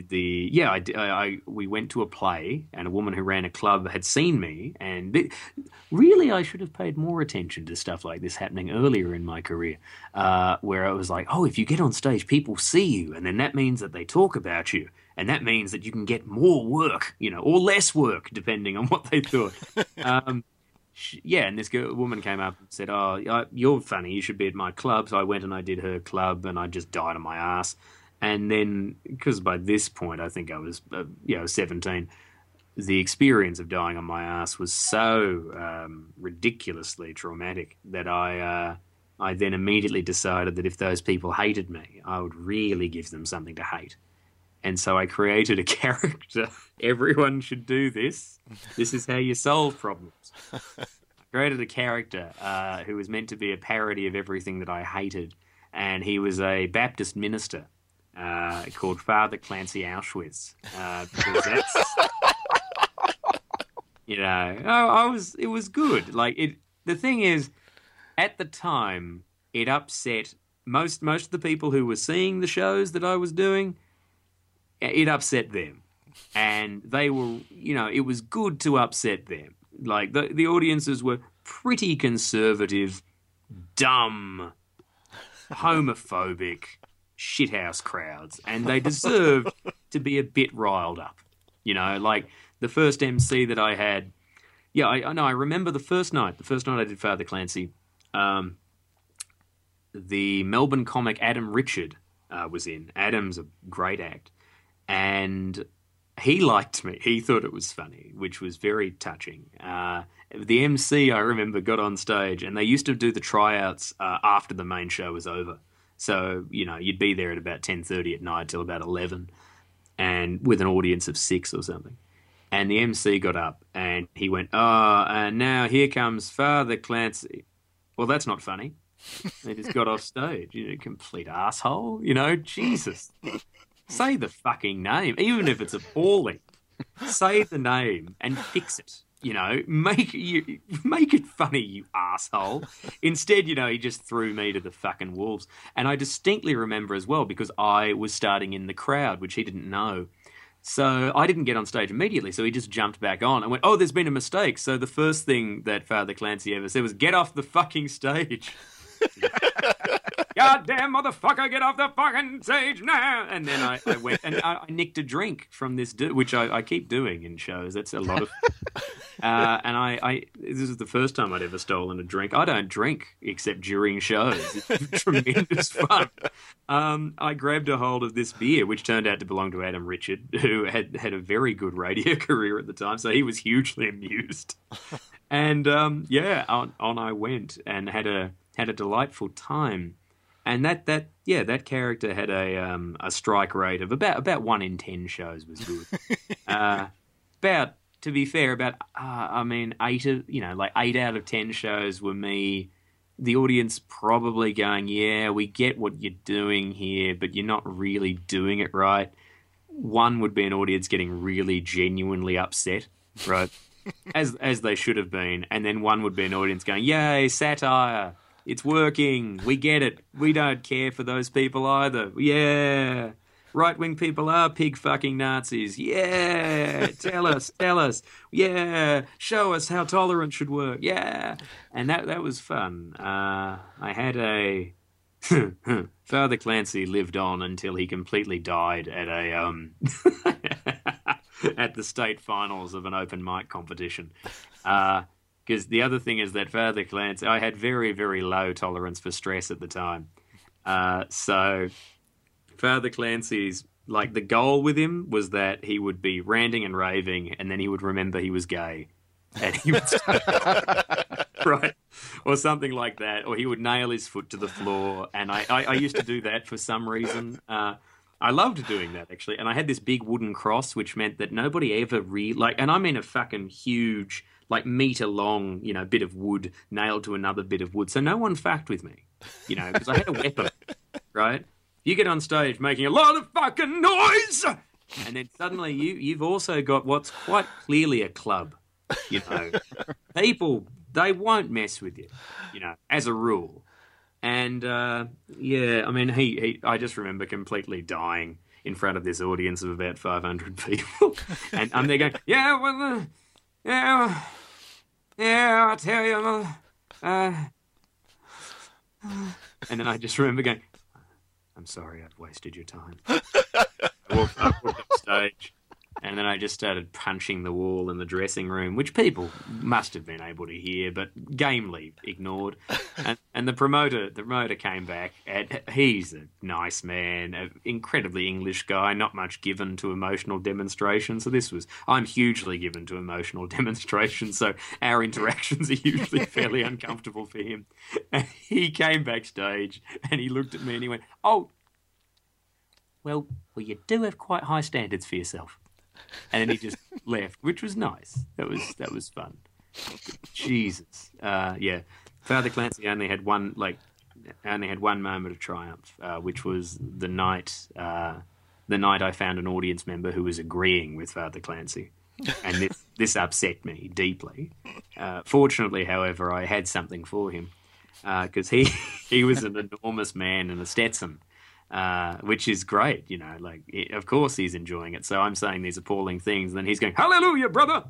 Speaker 3: the yeah I, I, I, we went to a play and a woman who ran a club had seen me and it, really I should have paid more attention to stuff like this happening earlier in my career uh, where I was like oh if you get on stage people see you and then that means that they talk about you and that means that you can get more work you know or less work depending on what they thought um, yeah, and this girl, woman came up and said, "Oh, you're funny. You should be at my club." So I went and I did her club, and I just died on my ass. And then, because by this point I think I was, uh, you know, 17, the experience of dying on my ass was so um, ridiculously traumatic that I, uh, I then immediately decided that if those people hated me, I would really give them something to hate. And so I created a character. Everyone should do this. This is how you solve problems. I created a character uh, who was meant to be a parody of everything that I hated. And he was a Baptist minister uh, called Father Clancy Auschwitz. Uh, because that's, you know, I, I was, it was good. Like it, the thing is, at the time, it upset most most of the people who were seeing the shows that I was doing. It upset them, and they were, you know, it was good to upset them. Like the the audiences were pretty conservative, dumb, homophobic, shithouse crowds, and they deserved to be a bit riled up. You know, like the first MC that I had. Yeah, I, I know. I remember the first night. The first night I did Father Clancy. Um, the Melbourne comic Adam Richard uh, was in. Adam's a great act, and he liked me. He thought it was funny, which was very touching. Uh, the MC I remember got on stage, and they used to do the tryouts uh, after the main show was over. So you know you'd be there at about ten thirty at night till about eleven, and with an audience of six or something. And the MC got up and he went, "Oh, and now here comes Father Clancy." Well, that's not funny. he just got off stage. You know, complete asshole. You know, Jesus. Say the fucking name, even if it's appalling. Say the name and fix it. You know, make you make it funny, you asshole. Instead, you know, he just threw me to the fucking wolves. And I distinctly remember as well because I was starting in the crowd, which he didn't know. So I didn't get on stage immediately. So he just jumped back on and went, "Oh, there's been a mistake." So the first thing that Father Clancy ever said was, "Get off the fucking stage." Goddamn motherfucker, get off the fucking stage now! And then I, I went and I, I, nicked a drink from this dude, which I, I, keep doing in shows. That's a lot of. Uh, and I, I, this is the first time I'd ever stolen a drink. I don't drink except during shows. It's tremendous fun. Um, I grabbed a hold of this beer, which turned out to belong to Adam Richard, who had had a very good radio career at the time, so he was hugely amused. And um, yeah, on, on I went and had a had a delightful time and that that yeah that character had a um, a strike rate of about about one in ten shows was good. uh, about to be fair, about uh, I mean eight of you know like eight out of ten shows were me. The audience probably going, yeah, we get what you're doing here, but you're not really doing it right. One would be an audience getting really genuinely upset, right, as as they should have been, and then one would be an audience going, yay, satire it's working. We get it. We don't care for those people either. Yeah. Right wing people are pig fucking Nazis. Yeah. Tell us, tell us. Yeah. Show us how tolerance should work. Yeah. And that that was fun. Uh, I had a Father Clancy lived on until he completely died at a um at the state finals of an open mic competition. Uh, because the other thing is that Father Clancy, I had very, very low tolerance for stress at the time. Uh, so Father Clancy's like the goal with him was that he would be ranting and raving, and then he would remember he was gay, and he would right or something like that, or he would nail his foot to the floor. And I, I, I used to do that for some reason. Uh, I loved doing that actually, and I had this big wooden cross, which meant that nobody ever re like, and I mean a fucking huge like meter long, you know, bit of wood nailed to another bit of wood. So no one fact with me, you know, because I had a weapon, right? you get on stage making a lot of fucking noise, and then suddenly you you've also got what's quite clearly a club. You know, people they won't mess with you. You know, as a rule. And uh, yeah, I mean, he, he I just remember completely dying in front of this audience of about 500 people, and I'm there going, yeah, well, uh, yeah, yeah, I'll tell you, uh, and then I just remember going, I'm sorry, I've wasted your time. I walked, up up stage, and then I just started punching the wall in the dressing room, which people must have been able to hear, but gamely ignored. And, and the promoter, the promoter came back, and he's a nice man, an incredibly English guy, not much given to emotional demonstration. So this was, I'm hugely given to emotional demonstration, so our interactions are usually fairly uncomfortable for him. And he came backstage, and he looked at me, and he went, "Oh." Well, well, you do have quite high standards for yourself and then he just left, which was nice. That was that was fun. Jesus, uh, yeah. Father Clancy only had one like only had one moment of triumph, uh, which was the night uh, the night I found an audience member who was agreeing with Father Clancy, and this this upset me deeply. Uh, fortunately, however, I had something for him because he he was an enormous man in a Stetson uh, which is great. You know, like it, of course he's enjoying it. So I'm saying these appalling things, and then he's going, "Hallelujah, brother!"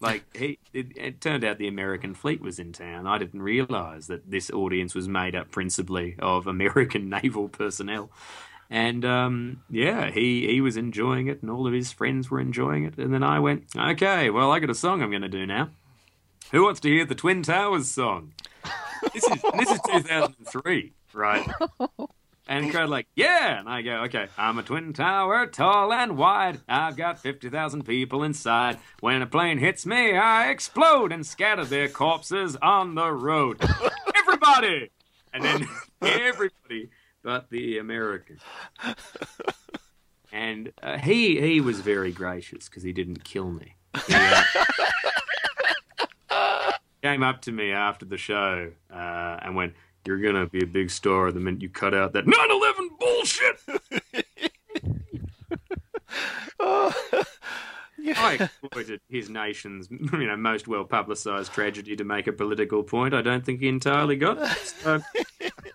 Speaker 3: Like he, it, it, turned out the American fleet was in town. I didn't realize that this audience was made up principally of American naval personnel. And um, yeah, he he was enjoying it, and all of his friends were enjoying it. And then I went, okay, well, I got a song I'm going to do now. Who wants to hear the Twin Towers song? This is this is 2003, right? And crowd like, yeah. And I go, okay, I'm a twin tower, tall and wide. I've got 50,000 people inside. When a plane hits me, I explode and scatter their corpses on the road. Everybody! And then everybody but the American. And uh, he he was very gracious because he didn't kill me. He, uh, came up to me after the show uh, and went, you're gonna be a big star the minute you cut out that 9/11 bullshit. I exploited his nation's, you know, most well publicised tragedy to make a political point. I don't think he entirely got it. So,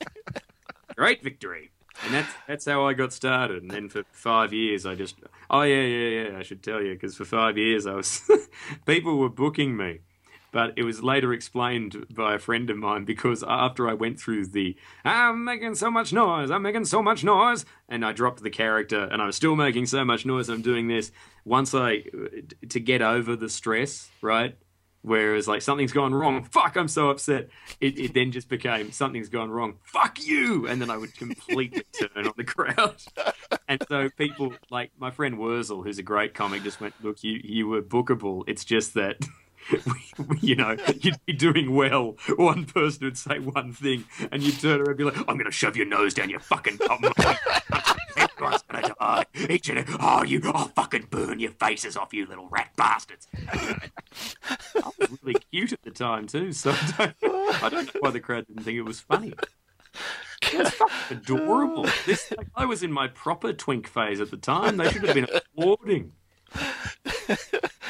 Speaker 3: great victory, and that's that's how I got started. And then for five years, I just, oh yeah, yeah, yeah, I should tell you because for five years I was, people were booking me but it was later explained by a friend of mine because after I went through the I'm making so much noise, I'm making so much noise, and I dropped the character and I was still making so much noise, I'm doing this. Once I, to get over the stress, right? Whereas like something's gone wrong, fuck, I'm so upset. It, it then just became something's gone wrong, fuck you, and then I would completely turn on the crowd. And so people like my friend Wurzel, who's a great comic, just went, look, you you were bookable. It's just that you know, you'd be doing well. One person would say one thing, and you'd turn around and be like, "I'm going to shove your nose down your fucking bum. Everyone's going to die. Each and oh, you, I'll fucking burn your faces off, you little rat bastards." I was really cute at the time too, so I don't, I don't know why the crowd didn't think it was funny. Was fucking adorable. This, like, I was in my proper twink phase at the time. They should have been applauding.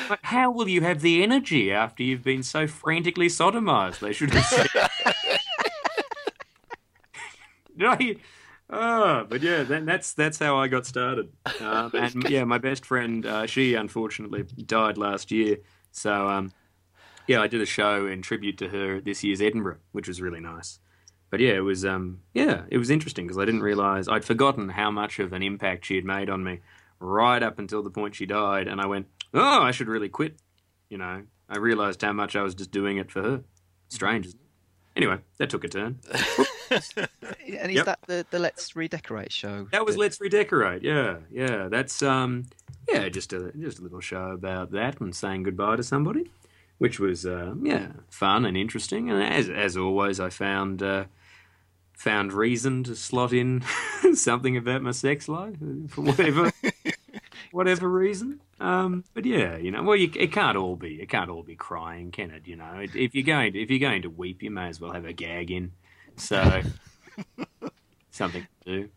Speaker 3: But how will you have the energy after you've been so frantically sodomized? They should have said. no, oh, but yeah, then that's that's how I got started. Um, and yeah, my best friend, uh, she unfortunately died last year. So um, yeah, I did a show in tribute to her this year's Edinburgh, which was really nice. But yeah, it was um, yeah, it was interesting because I didn't realize I'd forgotten how much of an impact she had made on me right up until the point she died, and I went, oh, I should really quit. You know, I realized how much I was just doing it for her. Strange. Anyway, that took a turn.
Speaker 2: and is yep. that the, the Let's Redecorate show?
Speaker 3: That was Let's Redecorate. Yeah, yeah. That's um, yeah, just a just a little show about that and saying goodbye to somebody, which was uh, yeah, fun and interesting. And as as always, I found uh, found reason to slot in something about my sex life for whatever whatever reason. Um, but yeah, you know, well, you, it can't all be it can't all be crying, can it? You know, if you're going to, if you're going to weep, you may as well have a gag in. So something to do.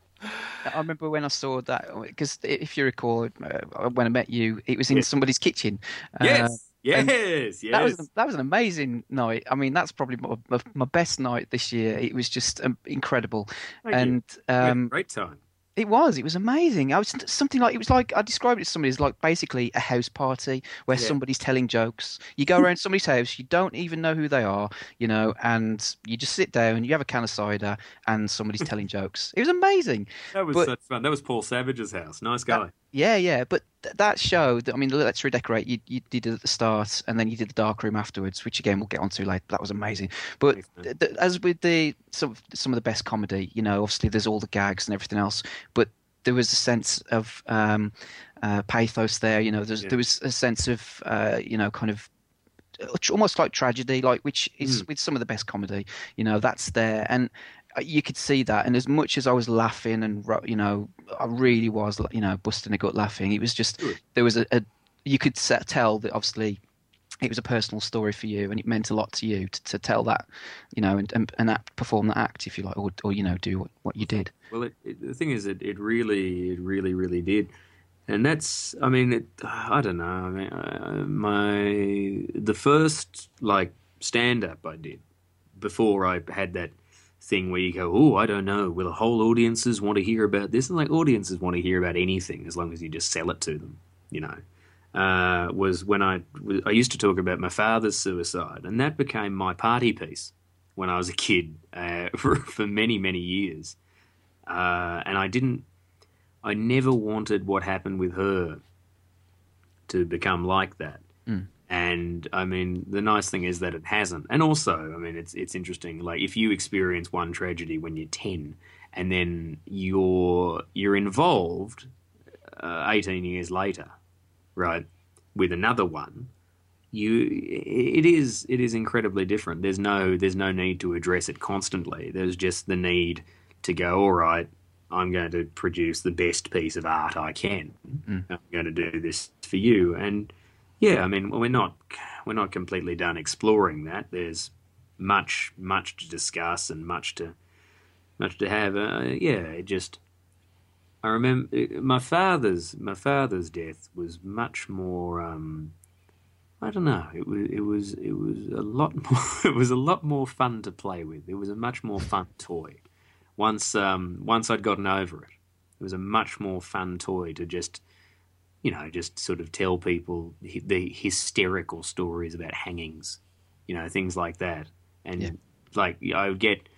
Speaker 2: I remember when I saw that because if you recall, uh, when I met you, it was in
Speaker 3: Yes.
Speaker 2: somebody's kitchen. Uh,
Speaker 3: Yes,
Speaker 2: and
Speaker 3: yes, yes.
Speaker 2: That was that was an amazing night. I mean, that's probably my, my- best night this year. It was just um, incredible,
Speaker 3: Thank
Speaker 2: and
Speaker 3: We had a
Speaker 2: um,
Speaker 3: great time.
Speaker 2: it was it was amazing. I was something like it was like I described it to somebody as like basically a house party where
Speaker 3: Yeah.
Speaker 2: somebody's telling jokes. You go around somebody's house, you don't even know who they are, you know, and you just sit down, you have a can of cider, and somebody's telling jokes. It was amazing.
Speaker 3: That was
Speaker 2: but-
Speaker 3: such fun. That was Paul Savage's house. Nice guy.
Speaker 2: Yeah, yeah, but th- that show, that, I mean, Let's Redecorate, you, you did it at the start, and then you did the dark room afterwards, which again we'll get onto later. That was amazing. But th- th- as with the some of, some of the best comedy, you know, obviously there's all the gags and everything else, but there was a sense of um, uh, pathos there. You know, there's,
Speaker 3: Yeah.
Speaker 2: there was a sense of uh, you know, kind of uh, almost like tragedy, like which is
Speaker 3: Mm.
Speaker 2: with some of the best comedy. You know, that's there, and you could see that. And as much as I was laughing, and you know, I really was, you know, busting a gut laughing. It was just there was a, a you could tell that obviously it was a personal story for you, and it meant a lot to you to, to tell that, you know, and, and, and act, perform that act if you like, or, or you know, do what, what you did.
Speaker 3: Well, it, it, the thing is, it, it really, it really, really did, and that's, I mean, it, I don't know. I mean, uh, my the first like stand up I did before I had that thing where you go, oh, I don't know, will whole audiences want to hear about this? And like audiences want to hear about anything as long as you just sell it to them, you know. Uh, was when I I used to talk about my father's suicide, and that became my party piece when I was a kid uh, for, for many many years uh, and I didn't. I never wanted what happened with her to become like that.
Speaker 2: Mm.
Speaker 3: And I mean, the nice thing is that it hasn't. And also, I mean, it's it's interesting. Like if you experience one tragedy when you're ten, and then you're you're involved uh, eighteen years later, right, with another one. You, it is it is incredibly different. There's no there's no need to address it constantly. There's just the need to go, all right, I'm going to produce the best piece of art I can.
Speaker 2: Mm.
Speaker 3: I'm going to do this for you. And yeah, I mean, we're not we're not completely done exploring that. There's much much to discuss and much to much to have. Uh, yeah, it just I remember my father's my father's death was much more. Um, I don't know. It was it was it was a lot more. It was a lot more fun to play with. It was a much more fun toy. Once um once I'd gotten over it, it was a much more fun toy to just you know just sort of tell people the hysterical stories about hangings, you know things like that. And
Speaker 2: Yeah.
Speaker 3: like I would get.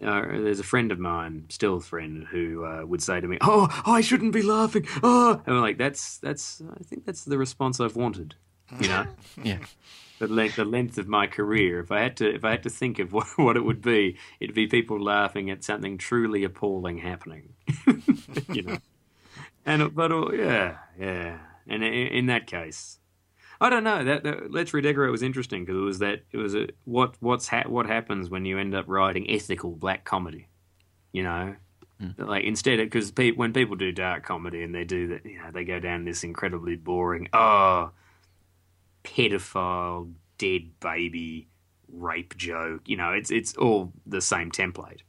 Speaker 3: Uh, there's a friend of mine, still a friend, who uh, would say to me, "Oh, I shouldn't be laughing." Oh, and I'm like, "That's that's. I think that's the response I've wanted." You know,
Speaker 2: Yeah.
Speaker 3: the length the length of my career. If I had to if I had to think of what, what it would be, it'd be people laughing at something truly appalling happening. you know, and but uh, yeah, yeah, and in, in that case, I don't know. That, that Let's Redecorate was interesting because it was that it was a what what's ha- what happens when you end up writing ethical black comedy. You know, like instead because pe- when people do dark comedy and they do that, you know, they go down this incredibly boring. Oh, pedophile, dead baby, rape joke. You know, it's it's all the same template.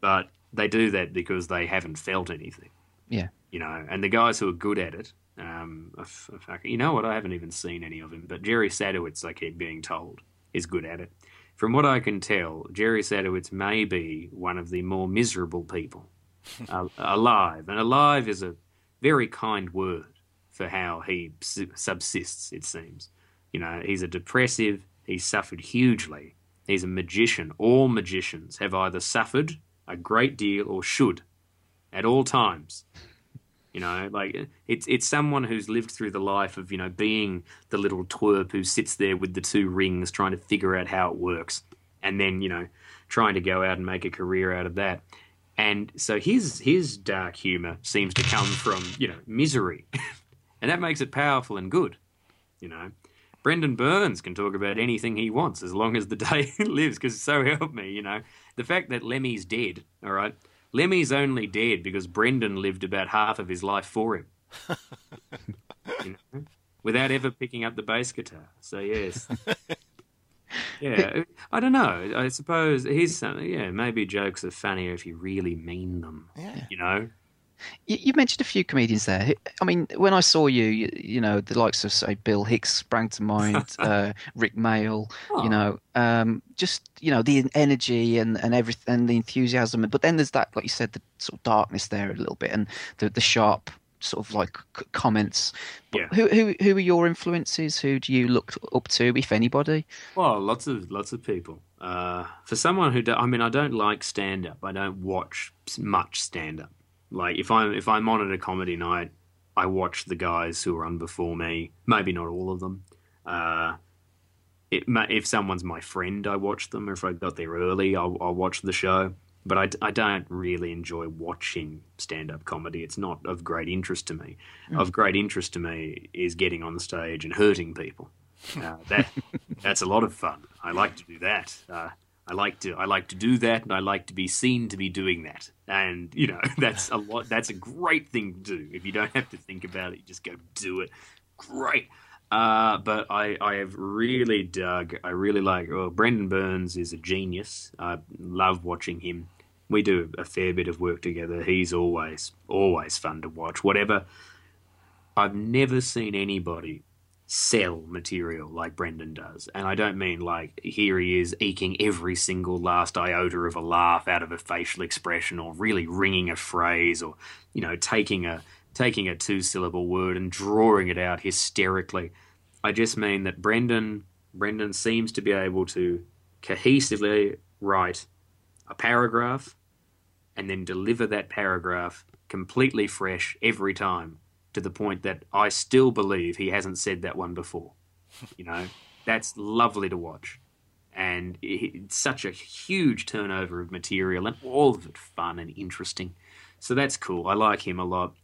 Speaker 3: But they do that because they haven't felt anything.
Speaker 2: Yeah.
Speaker 3: You know, and the guys who are good at it, um, if- if I- you know what? I haven't even seen any of him, but Jerry Sadowitz, I keep being told, is good at it. From what I can tell, Jerry Sadowitz may be one of the more miserable people uh, alive, and alive is a very kind word for how he subsists. It seems, you know, he's a depressive. He's suffered hugely. He's a magician. All magicians have either suffered a great deal or should at all times. You know, like it's it's someone who's lived through the life of you know being the little twerp who sits there with the two rings trying to figure out how it works, and then you know trying to go out and make a career out of that. And so his his dark humor seems to come from you know misery, and that makes it powerful and good. You know, Brendan Burns can talk about anything he wants as long as the day lives. Because so help me, you know, the fact that Lemmy's dead. All right, Lemmy's only dead because Brendan lived about half of his life for him. you know, without ever picking up the bass guitar. So yes, Yeah, I don't know. I suppose he's some- yeah. Maybe jokes are funnier if you really mean them.
Speaker 1: Yeah.
Speaker 3: You know.
Speaker 2: You, you mentioned a few comedians there. I mean, when I saw you, you, you know, the likes of say Bill Hicks sprang to mind, uh, Rik Mayall,
Speaker 3: Oh.
Speaker 2: you know, um, just you know the energy and and everything, and the enthusiasm. But then there's that, like you said, the sort of darkness there a little bit, and the the sharp sort of like c- comments. But
Speaker 3: Yeah.
Speaker 2: Who who who are your influences? Who do you look up to, if anybody?
Speaker 3: Well, lots of lots of people. Uh, for someone who, do, I mean, I don't like stand up. I don't watch much stand up. Like if I'm if I'm on at a comedy night, I watch the guys who are on before me. Maybe not all of them. Uh, it, if someone's my friend, I watch them. If I got there early, I'll, I'll watch the show. But I, I don't really enjoy watching stand up comedy. It's not of great interest to me. Of great interest to me is getting on the stage and hurting people. Uh, that that's a lot of fun. I like to do that. Uh, I like to I like to do that, and I like to be seen to be doing that. And you know that's a lot. That's a great thing to do. If you don't have to think about it, you just go do it. Great. Uh, but I, I have really dug. I really like. Well, Brendan Burns is a genius. I love watching him. We do a fair bit of work together. He's always always fun to watch. Whatever. I've never seen anybody sell material like Brendan does. And I don't mean like here he is eking every single last iota of a laugh out of a facial expression or really ringing a phrase or, you know, taking a taking a two syllable word and drawing it out hysterically. I just mean that Brendan Brendan seems to be able to cohesively write a paragraph and then deliver that paragraph completely fresh every time to the point that I still believe he hasn't said that one before. You know, that's lovely to watch. And it's such a huge turnover of material and all of it fun and interesting. So that's cool. I like him a lot.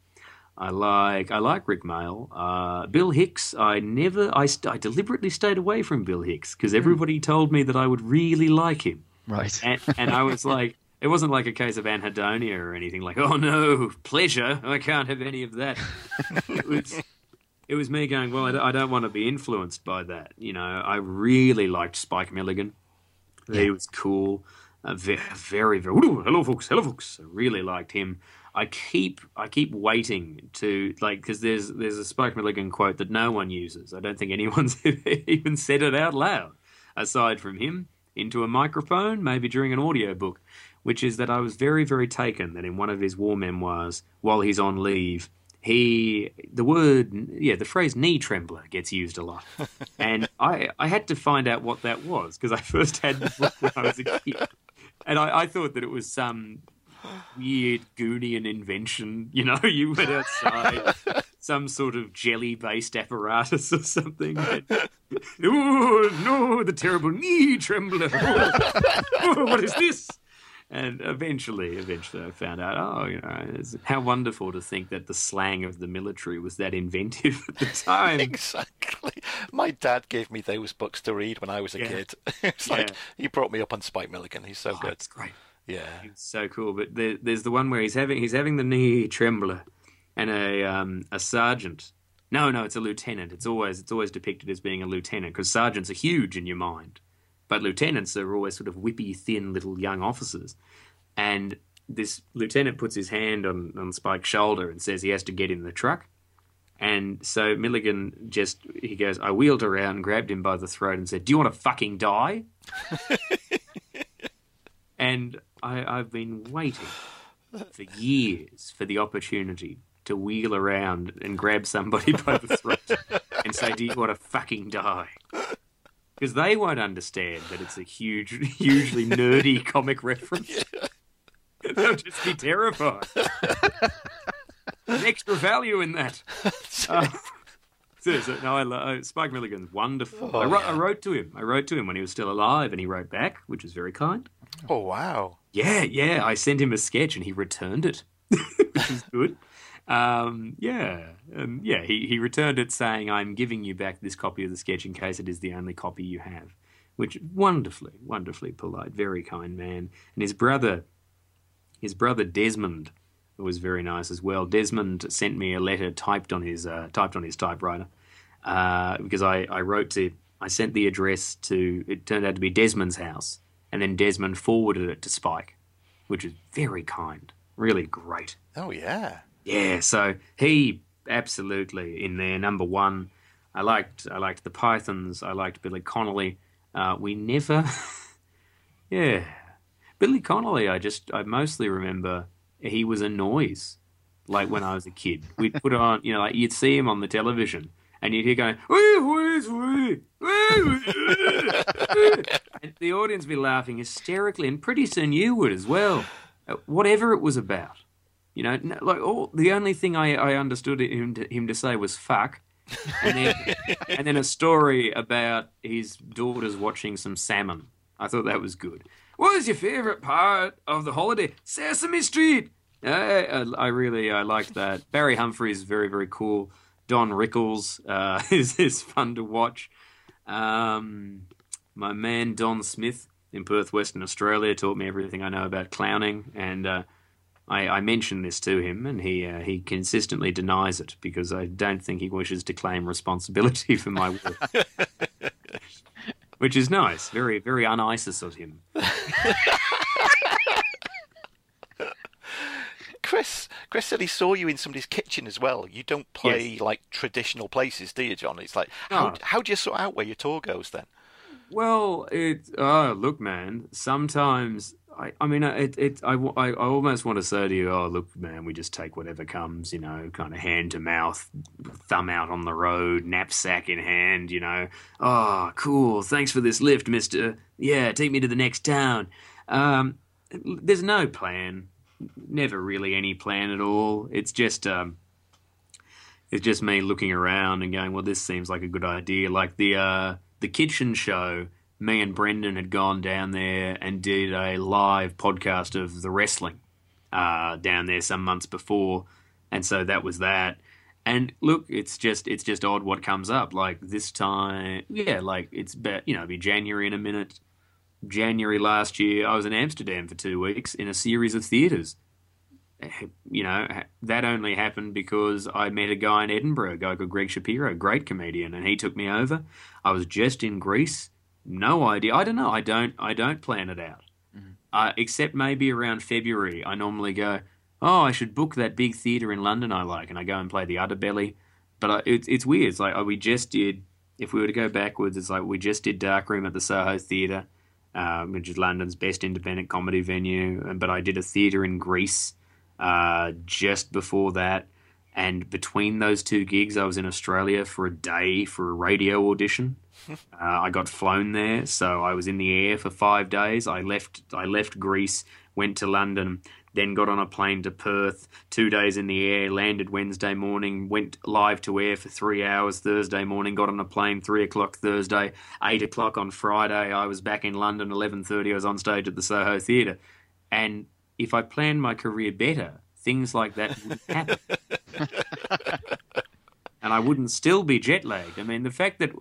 Speaker 3: I like I like Rik Mayall. Uh, Bill Hicks. I never. I, st- I deliberately stayed away from Bill Hicks because everybody told me that I would really like him
Speaker 2: Right.
Speaker 3: and, and I was like, it wasn't like a case of anhedonia or anything. Like, oh no, pleasure, I can't have any of that. it was, it was me going, well, I don't, want to be influenced by that. You know, I really liked Spike Milligan. He was cool, uh, very, very, very. Ooh, hello, folks. Hello, folks. I really liked him. I keep, I keep waiting to like because there's there's a Spike Milligan quote that no one uses. I don't think anyone's even said it out loud aside from him into a microphone, maybe during an audiobook, which is that I was very, very taken that in one of his war memoirs, while he's on leave, he the word yeah the phrase knee trembler gets used a lot, and I I had to find out what that was because I first had the book when I was a kid, and I, I thought that it was some weird Goonian invention. You know, you went outside, some sort of jelly-based apparatus or something. And, oh no, the terrible knee trembler! Oh, oh, what is this? And eventually, eventually, I found out. Oh, you know, it's, how wonderful to think that the slang of the military was that inventive at the time.
Speaker 1: Exactly. My dad gave me those books to read when I was a
Speaker 3: Yeah.
Speaker 1: kid. it's like he brought me up on Spike Milligan. He's so
Speaker 3: Oh,
Speaker 1: good.
Speaker 3: it's great.
Speaker 1: Yeah.
Speaker 3: It's so cool. But there, there's the one where he's having he's having the knee trembler, and a um, a sergeant. No, no, it's a lieutenant. It's always it's always depicted as being a lieutenant because sergeants are huge in your mind, but lieutenants are always sort of whippy, thin little young officers. And this lieutenant puts his hand on on Spike's shoulder and says he has to get in the truck. And so Milligan just he goes, I wheeled around, grabbed him by the throat, and said, "Do you want to fucking die?" And I, I've been waiting for years for the opportunity to wheel around and grab somebody by the throat and say, Do you want to fucking die? Because they won't understand that it's a huge, hugely nerdy comic reference. They'll just be terrified. Extra value in that. Uh, so, so, no, I lo- uh, Spike Milligan's wonderful.
Speaker 1: Oh,
Speaker 3: I, wrote, I wrote to him. I wrote to him when he was still alive, and he wrote back, which was very kind.
Speaker 1: Oh wow.
Speaker 3: Yeah, yeah. I sent him a sketch and he returned it, which is good. Um, yeah, um, yeah. He, he returned it saying, "I'm giving you back this copy of the sketch in case it is the only copy you have," which wonderfully, wonderfully polite, very kind man. And his brother, his brother Desmond, was very nice as well. Desmond sent me a letter typed on his uh, typed on his typewriter uh, because I, I wrote to I sent the address to. It turned out to be Desmond's house, and then Desmond forwarded it to Spike, which is very kind, really great.
Speaker 1: Oh yeah.
Speaker 3: Yeah, so he absolutely in there number one. I liked I liked the Pythons. I liked Billy Connolly. Uh, we never, yeah, Billy Connolly. I just I mostly remember he was a noise, like when I was a kid. We'd put on, you know, like you'd see him on the television, and you'd hear going, and the audience would be laughing hysterically, and pretty soon you would as well, whatever it was about. You know, like all the only thing I, I understood him to, him to say was "fuck," and then and then a story about his daughters watching some salmon. I thought that was good. What was your favourite part of the holiday? Sesame Street. I, I, I really I liked that. Barry Humphries very very cool. Don Rickles uh, is is fun to watch. Um, my man Don Smith in Perth, Western Australia, taught me everything I know about clowning, and uh, I, I mentioned this to him, and he uh, he consistently denies it because I don't think he wishes to claim responsibility for my work, which is nice. Very very un-ISIS of him.
Speaker 1: Chris, Chris said he saw you in somebody's kitchen as well. You don't play
Speaker 3: Yes.
Speaker 1: like traditional places, do you, John? It's like how
Speaker 3: No.
Speaker 1: how do you sort out where your tour goes then?
Speaker 3: Well, it. Oh, look, man. Sometimes I. I mean, it. It. I. I, I almost want to say to you, oh, look, man. We just take whatever comes. You know, kind of hand to mouth, thumb out on the road, knapsack in hand. You know. Oh, cool. Thanks for this lift, Mister. Yeah, take me to the next town. Um, there's no plan. Never really any plan at all. It's just. Um, it's just me looking around and going, well, this seems like a good idea. Like the uh, the kitchen show, me and Brendan had gone down there and did a live podcast of the wrestling uh, down there some months before, and so that was that. And look, it's just it's just odd what comes up. Like this time, yeah, like it's be, you know be January in a minute. January last year, I was in Amsterdam for two weeks in a series of theatres you know, that only happened because I met a guy in Edinburgh, a guy called Greg Shapiro, great comedian, and he took me over. I was just in Greece, no idea. I don't know. I don't. I don't plan it out, uh, except maybe around February. I normally go, oh, I should book that big theatre in London I like, and I go and play the Underbelly. But I, it's it's weird. It's like oh, we just did. If we were to go backwards, it's like we just did Darkroom at the Soho Theatre, um, which is London's best independent comedy venue. But I did a theatre in Greece uh, just before that. And between those two gigs, I was in Australia for a day for a radio audition. Uh, I got flown there, so I was in the air for five days. I left. I left Greece, went to London, then got on a plane to Perth. Two days in the air, landed Wednesday morning, went live to air for three hours Thursday morning. Got on a plane three o'clock Thursday, eight o'clock on Friday. I was back in London eleven thirty. I was on stage at the Soho Theatre, and if I planned my career better, things like that wouldn't happen. and I wouldn't still be jet lagged. I mean, the fact that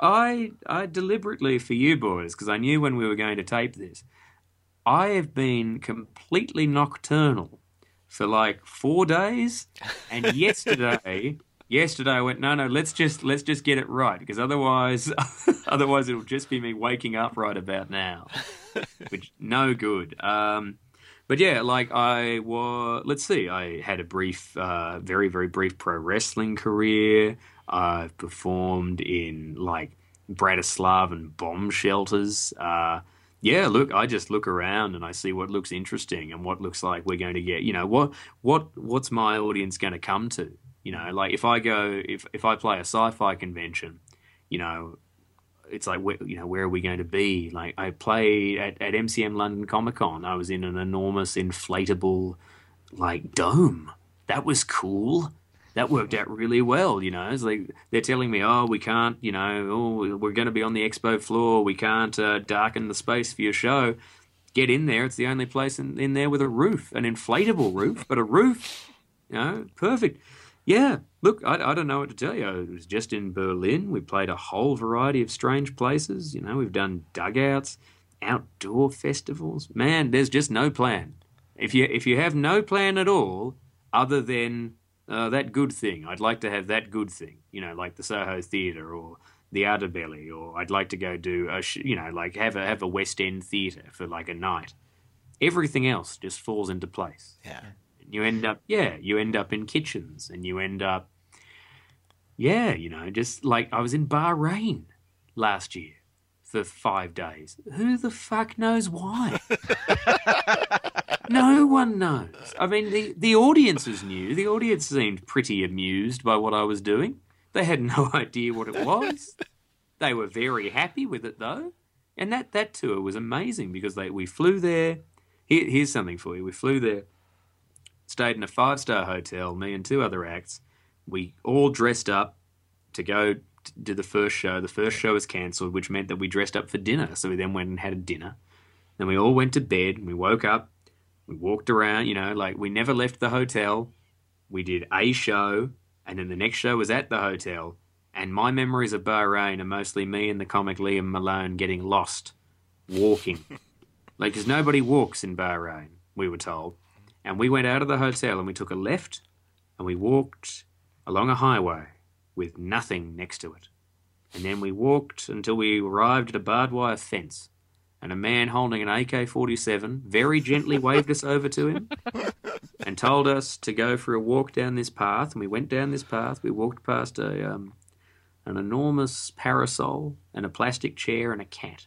Speaker 3: I I deliberately for you boys because I knew when we were going to tape this, I have been completely nocturnal for like four days, and yesterday. Yesterday I went no no let's just let's just get it right because otherwise otherwise it'll just be me waking up right about now, which no good. Um, but yeah, like I was, let's see, I had a brief, uh, very, very brief pro wrestling career. I've performed in like Bratislava and bomb shelters. Uh, yeah, look, I just look around and I see what looks interesting and what looks like we're going to get. You know, what, what, what's my audience going to come to? You know, like if I go, if if I play a sci-fi convention, you know, it's like where, you know where are we going to be like i played at, at mcm london comic con i was in an enormous inflatable like dome that was cool that worked out really well you know it's like they're telling me oh we can't you know oh we're going to be on the expo floor we can't uh, darken the space for your show get in there it's the only place in, in there with a roof an inflatable roof but a roof you know perfect yeah, look, I, I don't know what to tell you. It was just in Berlin. We played a whole variety of strange places. You know, we've done dugouts, outdoor festivals. Man, there's just no plan. If you if you have no plan at all, other than uh, that good thing, I'd like to have that good thing. You know, like the Soho Theatre or the Underbelly, or I'd like to go do a sh- you know like have a have a West End theatre for like a night. Everything else just falls into place.
Speaker 1: Yeah.
Speaker 3: You end up yeah, you end up in kitchens, and you end up yeah, you know, just like I was in Bahrain last year for five days. Who the fuck knows why? no one knows. I mean, the, the audiences knew. The audience seemed pretty amused by what I was doing. They had no idea what it was. They were very happy with it, though. And that, that tour was amazing because they, we flew there. Here, here's something for you. We flew there, stayed in a five star hotel, me and two other acts. We all dressed up to go to the first show. The first show was cancelled, which meant that we dressed up for dinner. So we then went and had a dinner. Then we all went to bed. We woke up. We walked around, you know, like we never left the hotel. We did a show, and then the next show was at the hotel. And my memories of Bahrain are mostly me and the comic Liam Malone getting lost, walking. like, because nobody walks in Bahrain, we were told. And we went out of the hotel and we took a left and we walked along a highway with nothing next to it. And then we walked until we arrived at a barbed wire fence. And a man holding an AK 47 very gently waved us over to him and told us to go for a walk down this path. And we went down this path. We walked past a, um, an enormous parasol and a plastic chair and a cat.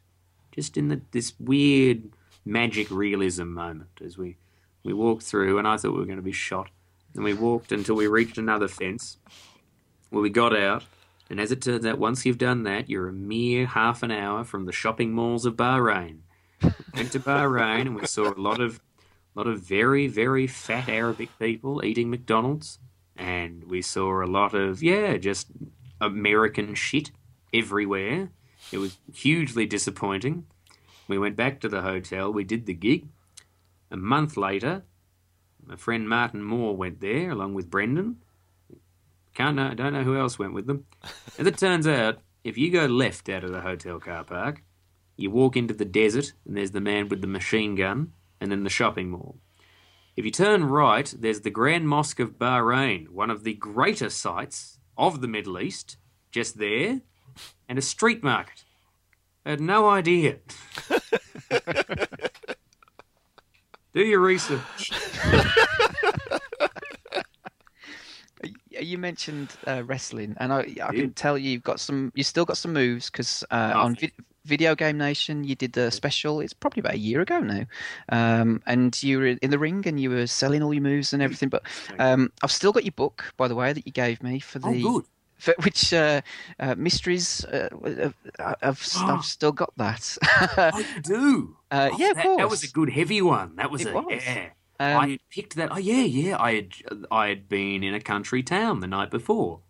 Speaker 3: Just in the, this weird magic realism moment as we, we walked through. And I thought we were going to be shot. And we walked until we reached another fence well, we got out, and as it turns out, once you've done that, you're a mere half an hour from the shopping malls of Bahrain. Went to Bahrain, and we saw a lot of, lot of very, very fat Arabic people eating McDonald's, and we saw a lot of yeah, just American shit everywhere. It was hugely disappointing. We went back to the hotel. We did the gig. A month later, my friend Martin Moore went there along with Brendan can't know, don't know who else went with them. As it turns out, if you go left out of the hotel car park, you walk into the desert, and there's the man with the machine gun, and then the shopping mall. If you turn right, there's the Grand Mosque of Bahrain, one of the greater sights of the Middle East, just there, and a street market. I had no idea. Do your research.
Speaker 2: you mentioned uh, wrestling, and I, I can tell you, you've got some. You still got some moves because uh, oh. on vi- Video Game Nation, you did the special. It's probably about a year ago now, um, and you were in the ring and you were selling all your moves and everything. But um, I've still got your book, by the way, that you gave me for the.
Speaker 3: Oh,
Speaker 2: for which uh, uh, mysteries uh, I've, I've still got that.
Speaker 3: oh, you do?
Speaker 2: Uh,
Speaker 3: oh,
Speaker 2: yeah,
Speaker 3: that,
Speaker 2: course.
Speaker 3: That was a good heavy one. That was
Speaker 2: it
Speaker 3: a
Speaker 2: was.
Speaker 3: yeah.
Speaker 2: Um,
Speaker 3: I picked that. Oh yeah, yeah. I had I had been in a country town the night before,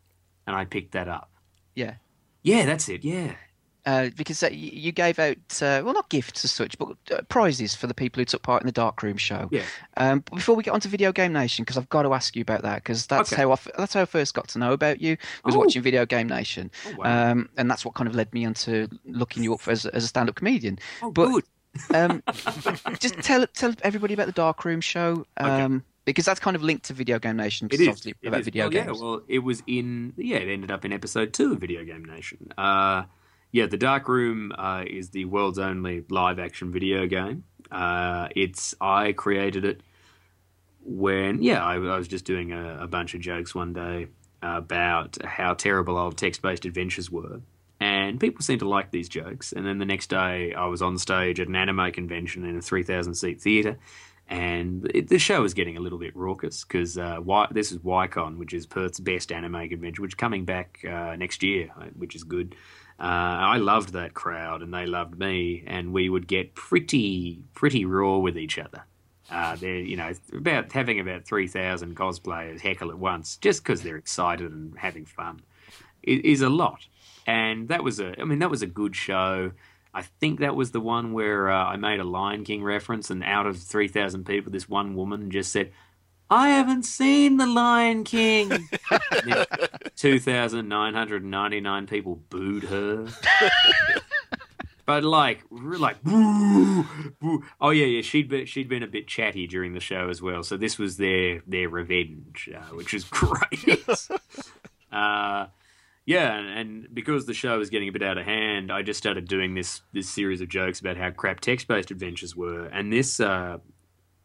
Speaker 3: and I picked that up.
Speaker 2: Yeah,
Speaker 3: yeah, that's it. Yeah,
Speaker 2: uh, because uh, you gave out uh, well, not gifts as such, but uh, prizes for the people who took part in the Dark Room show.
Speaker 3: Yeah.
Speaker 2: Um, before we get on to Video Game Nation, because I've got to ask you about that, because that's
Speaker 3: Okay.
Speaker 2: how I f- that's how I first got to know about you was
Speaker 3: Oh.
Speaker 2: watching Video Game Nation,
Speaker 3: Oh, wow.
Speaker 2: um, and that's what kind of led me onto looking you up as, as a stand-up comedian.
Speaker 3: oh
Speaker 2: but-
Speaker 3: good.
Speaker 2: Um, just tell tell everybody about the Dark Room show. Um, Because that's kind of linked to Video Game Nation. It's obviously
Speaker 3: It
Speaker 2: about
Speaker 3: is.
Speaker 2: video
Speaker 3: well,
Speaker 2: games.
Speaker 3: Yeah, well, it was in. Yeah, it ended up in episode two of Video Game Nation. Uh, yeah, the Dark Room uh, is the world's only live action video game. Uh, it's I created it when yeah I, I was just doing a, a bunch of jokes one day about how terrible old text based adventures were. And people seemed to like these jokes. And then the next day, I was on stage at an anime convention in a 3,000 seat theatre. And it, the show was getting a little bit raucous because uh, this is Waicon, which is Perth's best anime convention, which is coming back uh, next year, uh, which is good. Uh, I loved that crowd, and they loved me, and we would get pretty, pretty raw with each other. Uh, they're, you know, about having about three thousand cosplayers heckle at once, just because they're excited and having fun, is, is a lot. And that was a, I mean, that was a good show. I think that was the one where uh, I made a Lion King reference, and out of 3,000 people, this one woman just said, I haven't seen The Lion King. 2,999 people booed her. but like, like, boo, boo. oh yeah, yeah, she'd been she'd been a bit chatty during the show as well. So this was their their revenge, uh, which is great. uh, yeah, and, because the show was getting a bit out of hand, I just started doing this this series of jokes about how crap text based adventures were, and this. Uh,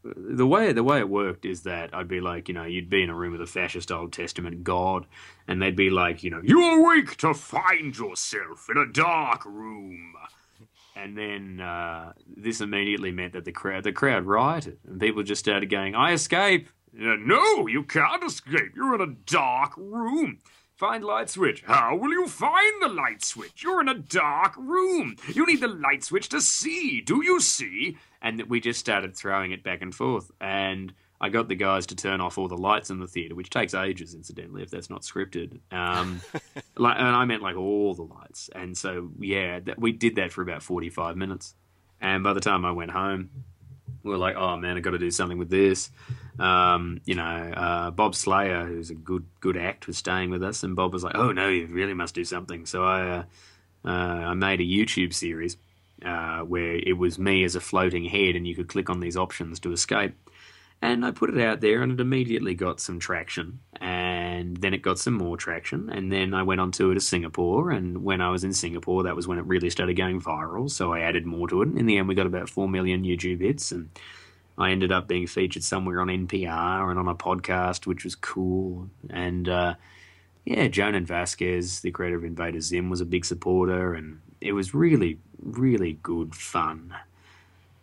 Speaker 3: the way the way it worked is that I'd be like, you know, you'd be in a room with a fascist Old Testament god, and they'd be like, you know, you are weak to find yourself in a dark room, and then uh, this immediately meant that the crowd the crowd rioted, and people just started going, "I escape." No, you can't escape. You're in a dark room. Find light switch. How will you find the light switch? You're in a dark room. You need the light switch to see. Do you see? And we just started throwing it back and forth. And I got the guys to turn off all the lights in the theater, which takes ages, incidentally, if that's not scripted. Um, like, and I meant like all the lights. And so, yeah, that, we did that for about 45 minutes. And by the time I went home, we were like, oh man, I got to do something with this. Um, you know, uh, Bob Slayer, who's a good good act, was staying with us, and Bob was like, oh no, you really must do something. So I uh, uh, I made a YouTube series uh, where it was me as a floating head, and you could click on these options to escape. And I put it out there, and it immediately got some traction. And then it got some more traction. And then I went on tour to Singapore. And when I was in Singapore, that was when it really started going viral. So I added more to it. And In the end, we got about 4 million YouTube hits. And I ended up being featured somewhere on NPR and on a podcast, which was cool. And uh, yeah, Jhonen Vasquez, the creator of Invader Zim, was a big supporter. And it was really, really good fun.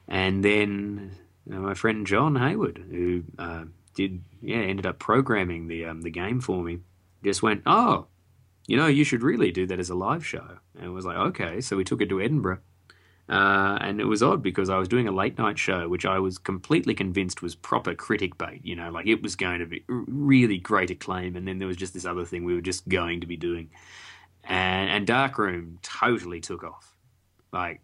Speaker 3: And then uh, my friend John Hayward, who uh, did yeah ended up programming the um, the game for me, just went, oh, you know, you should really do that as a live show. And it was like, okay, so we took it to Edinburgh. Uh, and it was odd because I was doing a late night show, which I was completely convinced was proper critic bait. You know, like it was going to be really great acclaim, and then there was just this other thing we were just going to be doing, and, and Darkroom totally took off. Like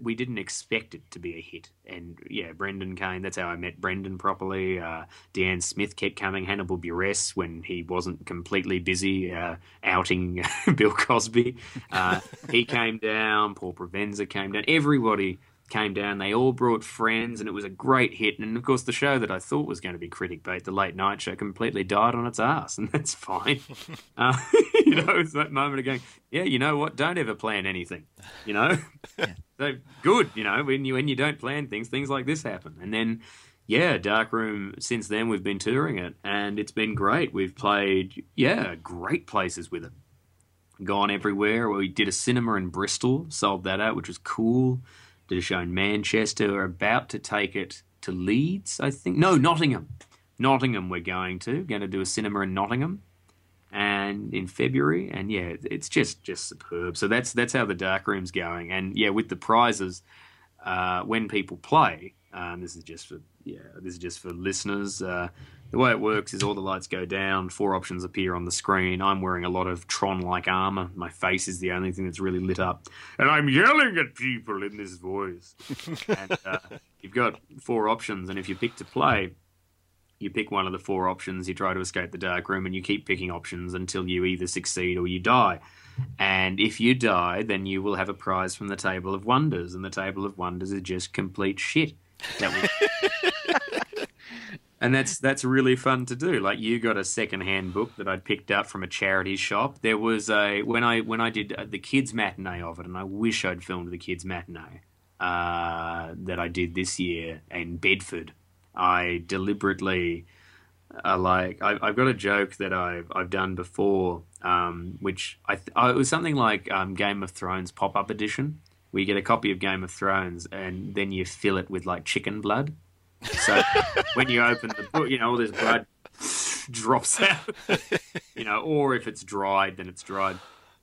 Speaker 3: we didn't expect it to be a hit. And yeah, Brendan Kane, that's how I met Brendan properly. Uh, Deanne Smith kept coming. Hannibal Buress when he wasn't completely busy uh, outing Bill Cosby. Uh, he came down. Paul Provenza came down. Everybody came down. They all brought friends, and it was a great hit. And of course, the show that I thought was going to be critic bait, the late night show, completely died on its ass, and that's fine. Uh, you know, it's that moment of going, yeah, you know what? Don't ever plan anything. You know, yeah. so good. You know, when you when you don't plan things, things like this happen, and then. Yeah, Darkroom. Since then, we've been touring it, and it's been great. We've played, yeah, great places with it. Gone everywhere. We did a cinema in Bristol, sold that out, which was cool did a show in Manchester. We're about to take it to Leeds, I think. No, Nottingham. Nottingham, we're going to. Going to do a cinema in Nottingham, and in February. And yeah, it's just just superb. So that's that's how the dark room's going. And yeah, with the prizes, uh, when people play, um, this is just for yeah, this is just for listeners. Uh, the way it works is all the lights go down, four options appear on the screen. I'm wearing a lot of Tron like armor. My face is the only thing that's really lit up. And I'm yelling at people in this voice. and uh, you've got four options, and if you pick to play, you pick one of the four options, you try to escape the dark room, and you keep picking options until you either succeed or you die. And if you die, then you will have a prize from the Table of Wonders, and the Table of Wonders is just complete shit. That and that's that's really fun to do. Like you got a second-hand book that I'd picked up from a charity shop. There was a when I when I did uh, the kids matinee of it, and I wish I'd filmed the kids matinee uh, that I did this year in Bedford. I deliberately uh, like I, have got a joke that I've I've done before, um, which I th- uh, it was something like um, Game of Thrones pop up edition. where you get a copy of Game of Thrones and then you fill it with like chicken blood so when you open the book, you know, all this blood drops out. you know, or if it's dried, then it's dried.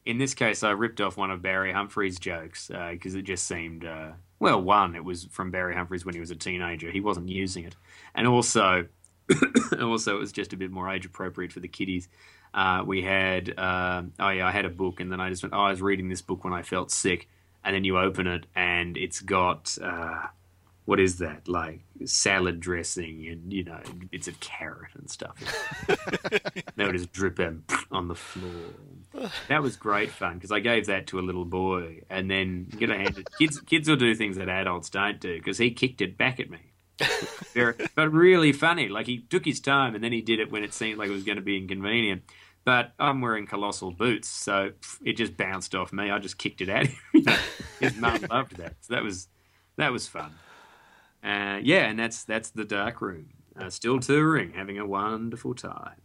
Speaker 3: In this case, I ripped off one of Barry Humphries' jokes because uh, it just seemed, uh, well, one, it was from Barry Humphries when he was a teenager. He wasn't using it. And also, also it was just a bit more age appropriate for the kiddies. Uh, we had, uh, oh yeah, I had a book, and then I just went, oh, I was reading this book when I felt sick. And then you open it, and it's got uh, what is that? Like salad dressing and you know bits of carrot and stuff. That would just drip out on the floor. That was great fun because i gave that to a little boy and then you know kids kids will do things that adults don't do because he kicked it back at me. Very, but really funny. Like he took his time and then he did it when it seemed like it was going to be inconvenient. But I'm wearing colossal boots, so it just bounced off me. I just kicked it out. You know, His mum loved that, so that was that was fun. Uh, yeah, and that's that's the dark room. Uh, still touring, having a wonderful time.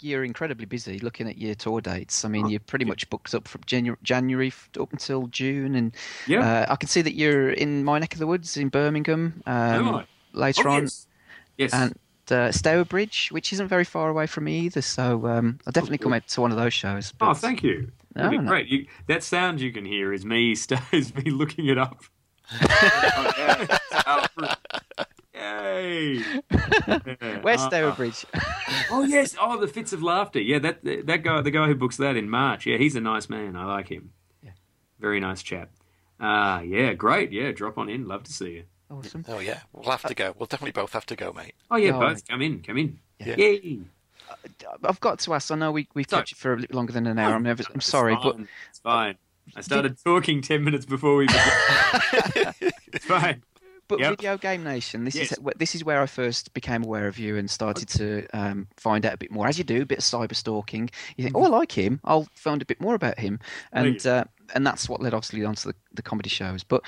Speaker 2: You're incredibly busy looking at your tour dates. I mean,
Speaker 3: Oh,
Speaker 2: you're pretty much booked up from January, January up until June, and
Speaker 3: Yeah.
Speaker 2: uh, I can see that you're in my neck of the woods in Birmingham um, later
Speaker 3: Oh,
Speaker 2: on,
Speaker 3: yes.
Speaker 2: And uh, Stourbridge, which isn't very far away from me either. So um, I'll definitely come out to one of those shows.
Speaker 3: oh, thank you.
Speaker 2: No,
Speaker 3: That'd be
Speaker 2: no.
Speaker 3: great. You, that sound you can hear is me. Is me looking it up. Oh, yeah. Alfred. Yay! Yeah.
Speaker 2: Where's
Speaker 3: Uh,
Speaker 2: Stourbridge?
Speaker 3: Oh yes. Oh, the fits of laughter. Yeah, that that guy, the guy who books that in March. Yeah, he's a nice man. I like him.
Speaker 2: Yeah.
Speaker 3: Very nice chap. Ah, yeah, great. Yeah, drop on in. Love to see you.
Speaker 2: awesome.
Speaker 1: Oh yeah, we'll have to go. We'll definitely both have to go, mate.
Speaker 3: Oh yeah,
Speaker 2: No,
Speaker 3: both come in. Come in.
Speaker 1: Yeah.
Speaker 3: Yay!
Speaker 2: I've got to ask. I know we we've
Speaker 3: Sorry.
Speaker 2: kept you for a little longer than an hour. I'm, never, I'm
Speaker 3: It's
Speaker 2: sorry, but
Speaker 3: it's fine. I started talking ten minutes before we began. it's fine.
Speaker 2: But
Speaker 3: Yep.
Speaker 2: Video Game Nation, this
Speaker 3: Yes.
Speaker 2: is this is where I first became aware of you and started to um, find out a bit more. As you do, a bit of cyber stalking. You think, oh, I like him. I'll find a bit more about him, and uh, and that's what led obviously onto the, the comedy shows. But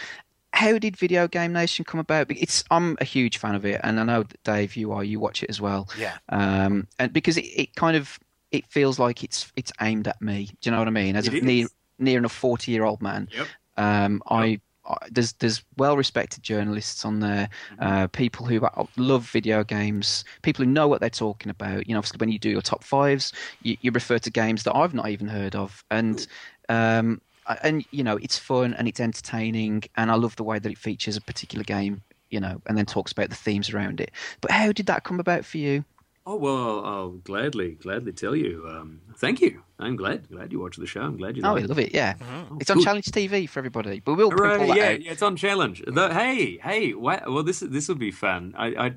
Speaker 2: how did Video Game Nation come about? It's I'm a huge fan of it, and I know that Dave, you are. You watch it as well,
Speaker 1: Yeah.
Speaker 2: um, and because it, it kind of it feels like it's it's aimed at me. Do you know what I mean? As
Speaker 3: It
Speaker 2: a
Speaker 3: is.
Speaker 2: Near enough forty year old man,
Speaker 3: Yep.
Speaker 2: um, I, I there's there's well respected journalists on there, uh, people who love video games, people who know what they're talking about. You know, obviously when you do your top fives, you, you refer to games that I've not even heard of, and um, and you know it's fun and it's entertaining, and I love the way that it features a particular game. You know, and then talks about the themes around it. But how did that come about for you?
Speaker 3: Oh well, I'll gladly, gladly tell you. Um, thank you. I'm glad, glad you watched the show. I'm glad you.
Speaker 2: Oh, I
Speaker 3: liked it.
Speaker 2: love it. Yeah,
Speaker 1: Mhm.
Speaker 2: it's on
Speaker 3: good.
Speaker 2: Challenge TV for everybody. But we'll
Speaker 3: Hooray,
Speaker 2: pull that
Speaker 3: yeah,
Speaker 2: out.
Speaker 3: yeah, it's on challenge. The, hey, hey, wa- well, this this will be fun. I, I,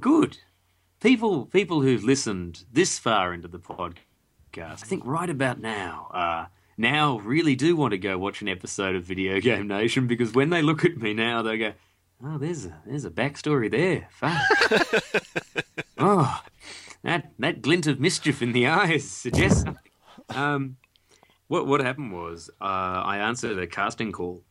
Speaker 3: good people, people who've listened this far into the podcast. I think right about now, uh, now really do want to go watch an episode of Video Game Nation because when they look at me now, they go, "Oh, there's a there's a backstory there." Fun. oh, that that glint of mischief in the eyes suggests something. Um, what what happened was uh, I answered a casting call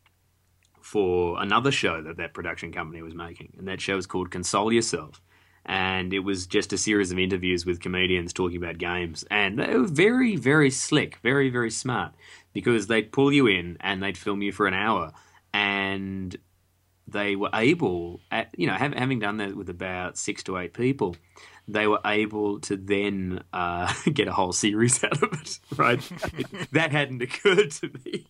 Speaker 3: for another show that that production company was making, and that show was called Console Yourself. And it was just a series of interviews with comedians talking about games, and they were very, very slick, very, very smart, because they'd pull you in and they'd film you for an hour, and they were able, at, you know, hav- having done that with about six to eight people, they were able to then uh, get a whole series out of it. Right, that hadn't occurred to me,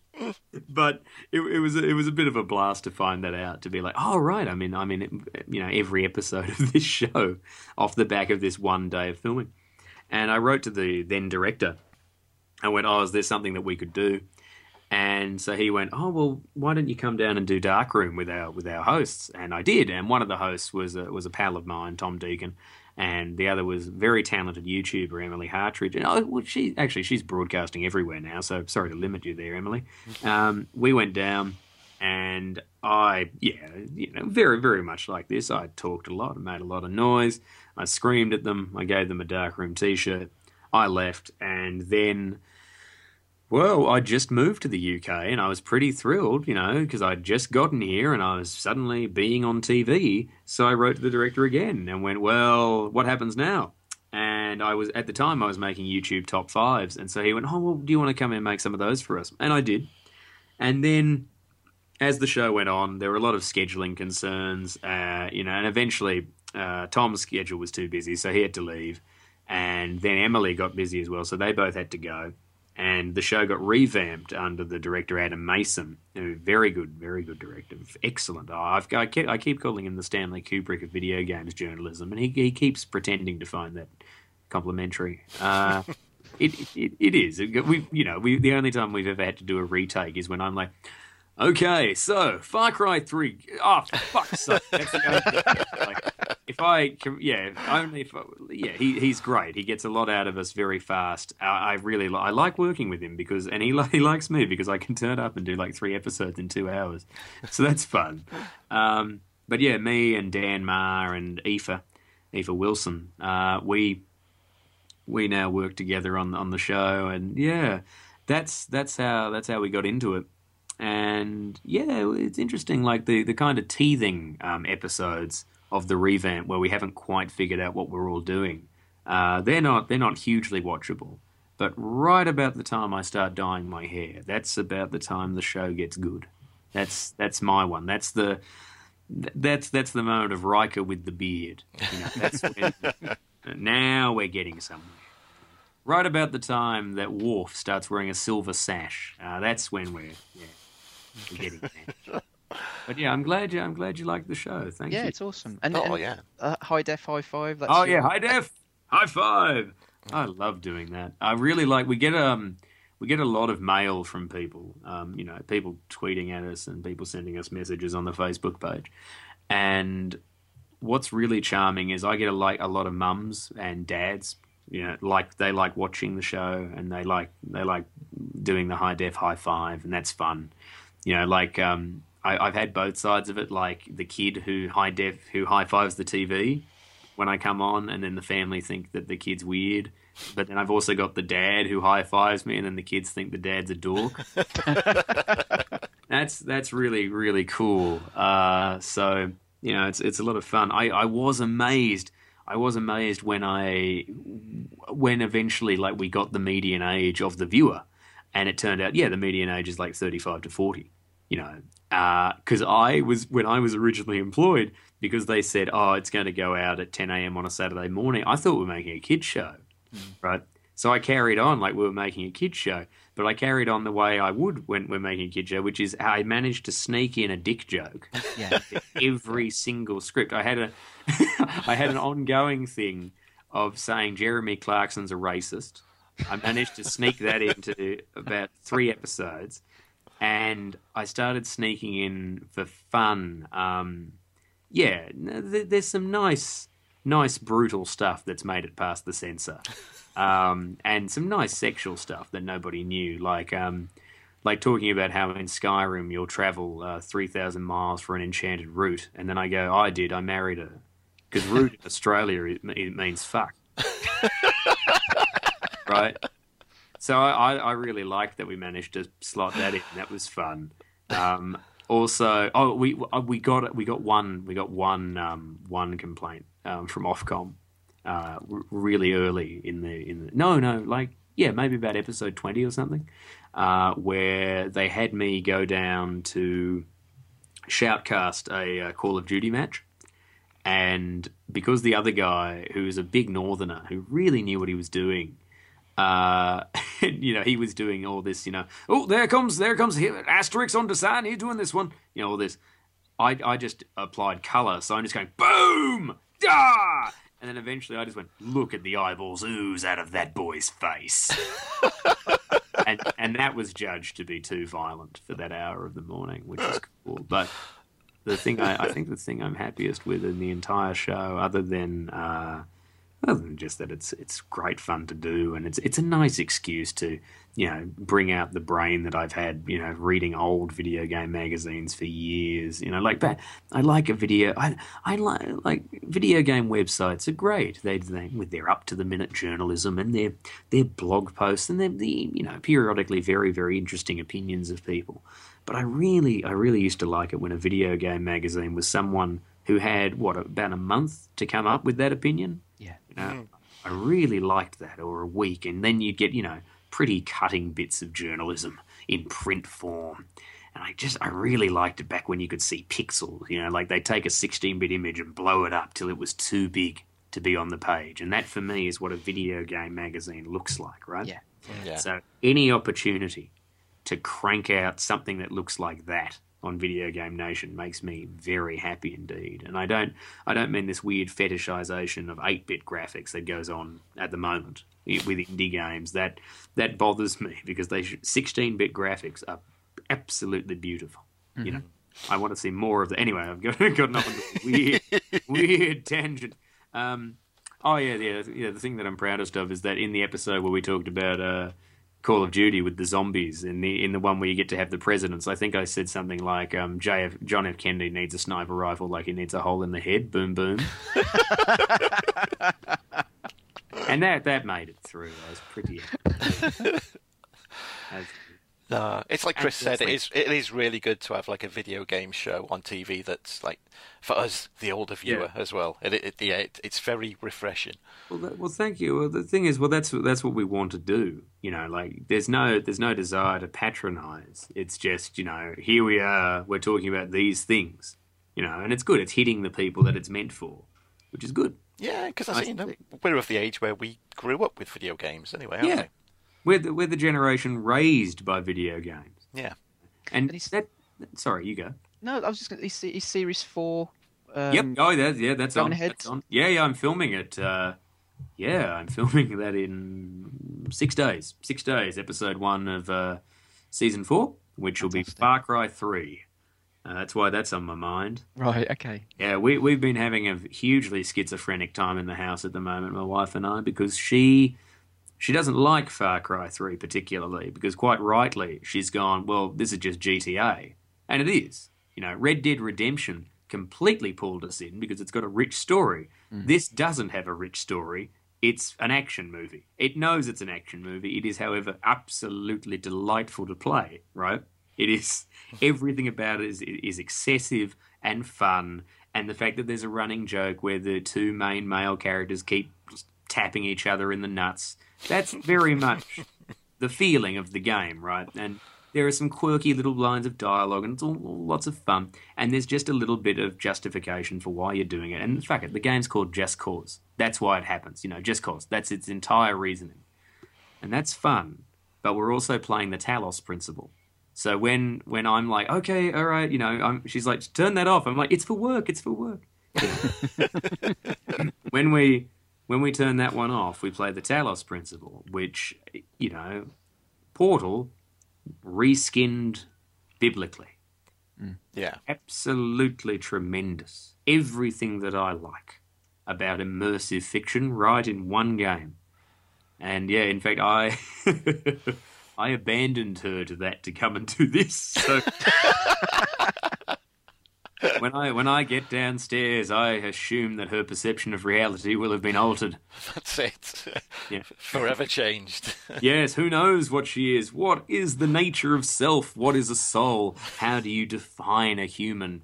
Speaker 3: but it, it was a, it was a bit of a blast to find that out. To be like, oh right, I mean, I mean, you know, every episode of this show off the back of this one day of filming. And I wrote to the then director. I went, oh, is there something that we could do? And so he went, "Oh well, why don't you come down and do Darkroom with our with our hosts?" And I did. And one of the hosts was a, was a pal of mine, Tom Deacon, and the other was very talented YouTuber Emily Hartridge. And oh, well, she actually she's broadcasting everywhere now. So sorry to limit you there, Emily. Um, we went down, and I yeah, you know, very very much like this. I talked a lot, I made a lot of noise. I screamed at them. I gave them a dark room T-shirt. I left, and then. Well, I just moved to the UK and I was pretty thrilled, you know, because I'd just gotten here and I was suddenly being on TV. So I wrote to the director again and went, Well, what happens now? And I was, at the time, I was making YouTube top fives. And so he went, Oh, well, do you want to come in and make some of those for us? And I did. And then as the show went on, there were a lot of scheduling concerns, uh, you know, and eventually uh, Tom's schedule was too busy, so he had to leave. And then Emily got busy as well, so they both had to go and the show got revamped under the director Adam Mason, who very good, very good director, excellent. Oh, I've, I, keep, I keep calling him the Stanley Kubrick of video games journalism, and he, he keeps pretending to find that complimentary. Uh, it, it it is. We you know we the only time we've ever had to do a retake is when I'm like. Okay, so Far Cry Three. Oh, fuck. Like, if I, can- yeah, only if, I- yeah, he he's great. He gets a lot out of us very fast. I, I really, li- I like working with him because, and he he likes me because I can turn up and do like three episodes in two hours, so that's fun. Um, but yeah, me and Dan Marr and Aoife, Aoife Wilson, uh, we we now work together on on the show, and yeah, that's that's how that's how we got into it. And yeah, it's interesting, like the the kind of teething um, episodes of the revamp where we haven't quite figured out what we're all doing. Uh, they're not they're not hugely watchable. But right about the time I start dyeing my hair, that's about the time the show gets good. That's that's my one. That's the that's that's the moment of Riker with the beard. You know, that's when, now we're getting somewhere. Right about the time that Worf starts wearing a silver sash, uh, that's when we're yeah, we're getting there. But yeah, I'm glad you I'm glad you liked the show. Thank
Speaker 2: yeah,
Speaker 3: you.
Speaker 2: it's awesome. And,
Speaker 1: Oh
Speaker 2: and,
Speaker 1: yeah.
Speaker 2: uh, high def, high five. That's
Speaker 3: Oh
Speaker 2: your-
Speaker 3: yeah, high def, high five. I love doing that. I really like. We get um, we get a lot of mail from people. Um, you know, people tweeting at us and people sending us messages on the Facebook page. And what's really charming is I get a like a lot of mums and dads. You know, like they like watching the show and they like they like doing the high def high five, and that's fun. You know, like um, I, I've had both sides of it. Like the kid who high def who high fives the TV when I come on, and then the family think that the kid's weird. But then I've also got the dad who high fives me, and then the kids think the dad's a dork. that's that's really really cool. Uh, so you know, it's it's a lot of fun. I, I was amazed. I was amazed when I when eventually like we got the median age of the viewer, and it turned out yeah the median age is like thirty five to forty. You know, uh, because I was when I was originally employed because they said oh it's going to go out at ten a.m. on a Saturday morning. I thought we were making a kids show, mm. right? So I carried on like we were making a kids show, but I carried on the way I would when we're making a kids show, which is I managed to sneak in a dick joke
Speaker 2: yeah.
Speaker 3: every single script. I had a I had an ongoing thing of saying Jeremy Clarkson's a racist. I managed to sneak that into about three episodes, and I started sneaking in for fun. Um, yeah, th- there's some nice, nice brutal stuff that's made it past the censor, um, and some nice sexual stuff that nobody knew, like. Um, like talking about how in Skyrim you'll travel uh, 3,000 miles for an enchanted root. And then I go, I did, I married her. Because root in Australia, it, it means fuck. right? So I, I really like that we managed to slot that in. That was fun. Um, also, oh, we we got we got one we got one um, one complaint um, from Ofcom uh, really early in the in the no no like yeah maybe about episode twenty or something uh, where they had me go down to shoutcast a uh, Call of Duty match. And because the other guy, who was a big northerner, who really knew what he was doing, uh, you know, he was doing all this, you know, oh, there comes, there comes here, Asterix on design, he's doing this one, you know, all this. I, I just applied color, so I'm just going, boom, ah! And then eventually I just went, look at the eyeballs ooze out of that boy's face. and, and that was judged to be too violent for that hour of the morning, which is cool. But the thing I, I think the thing I'm happiest with in the entire show, other than uh, other than just that it's it's great fun to do, and it's it's a nice excuse to you know bring out the brain that I've had you know reading old video game magazines for years. You know, like that. I like a video. I I like like video game websites are great. They they with their up to the minute journalism and their their blog posts and their the you know periodically very very interesting opinions of people. But I really, I really used to like it when a video game magazine was someone who had what about a month to come up with that opinion.
Speaker 2: Yeah.
Speaker 3: You know, mm. I really liked that, or a week, and then you'd get you know pretty cutting bits of journalism in print form. And I just, I really liked it back when you could see pixels. You know, like they take a 16-bit image and blow it up till it was too big to be on the page, and that for me is what a video game magazine looks like, right?
Speaker 2: Yeah.
Speaker 1: Yeah.
Speaker 3: So any opportunity to crank out something that looks like that on Video Game Nation makes me very happy indeed. And I don't I don't mean this weird fetishization of 8-bit graphics that goes on at the moment with indie games. That that bothers me because they 16-bit graphics are absolutely beautiful. You know, I want to see more of that. Anyway, I've got gotten off into a weird weird tangent. Um, oh yeah, yeah, yeah. The thing that I'm proudest of is that in the episode where we talked about uh, Call of Duty with the zombies, in the in the one where you get to have the presidents, I think I said something like um, John F. Kennedy needs a sniper rifle like he needs a hole in the head. Boom, boom. and that that made it through. I was pretty.
Speaker 1: No, it's like Chris said. It is. It is really good to have like a video game show on TV that's like for us, the older viewer as well. It, it, yeah, it, it's very refreshing.
Speaker 3: Well, that, well, thank you. Well, the thing is, well, that's that's what we want to do. You know, like there's no there's no desire to patronize. It's just you know, here we are. We're talking about these things. You know, and it's good. It's hitting the people that it's meant for, which is good.
Speaker 1: Yeah, because
Speaker 3: I
Speaker 1: you know we're of the age where we grew up with video games anyway, aren't
Speaker 3: Yeah. We're the, we're the generation raised by video games.
Speaker 1: Yeah.
Speaker 3: and
Speaker 2: And
Speaker 3: that. Sorry, you go.
Speaker 2: No, I was just going to. Is, is Series 4. Um,
Speaker 3: yep. Oh, that, yeah, that's on. That's on. Yeah, yeah. I'm filming it. Uh, yeah, I'm filming that in six days. Six days. Episode one of uh, season four, which will be. Far Cry three. Uh, that's why that's on my mind.
Speaker 2: Right, okay.
Speaker 3: Yeah, we we've been having a hugely schizophrenic time in the house at the moment, my wife and I, because she she doesn't like Far Cry three particularly, because quite rightly she's gone, well, this is just GTA, and it is. You know, Red Dead Redemption completely pulled us in because it's got a rich story. Mm. This doesn't have a rich story. It's an action movie. It knows it's an action movie. It is, however, absolutely delightful to play. Right? It is everything about it is is excessive and fun, and the fact that there's a running joke where the two main male characters keep tapping each other in the nuts. That's very much the feeling of the game, right? And there are some quirky little lines of dialogue, and it's all, all lots of fun. And there's just a little bit of justification for why you're doing it. And fuck it, the game's called Just Cause. That's why it happens, you know, Just Cause. That's its entire reasoning, and that's fun. But we're also playing the Talos principle. So when when I'm like, okay, all right, you know, I'm, she's like, turn that off. I'm like, it's for work. It's for work. when we when we turn that one off, we play the Talos principle, which you know, Portal reskinned biblically.
Speaker 1: Mm, yeah.
Speaker 3: Absolutely tremendous. Everything that I like about immersive fiction right in one game. And yeah, in fact, I I abandoned her to that to come and do this. So when I when I get downstairs, I assume that her perception of reality will have been altered.
Speaker 1: That's it.
Speaker 3: Yeah.
Speaker 1: Forever changed.
Speaker 3: Yes, who knows what she is? What is the nature of self? What is a soul? How do you define a human?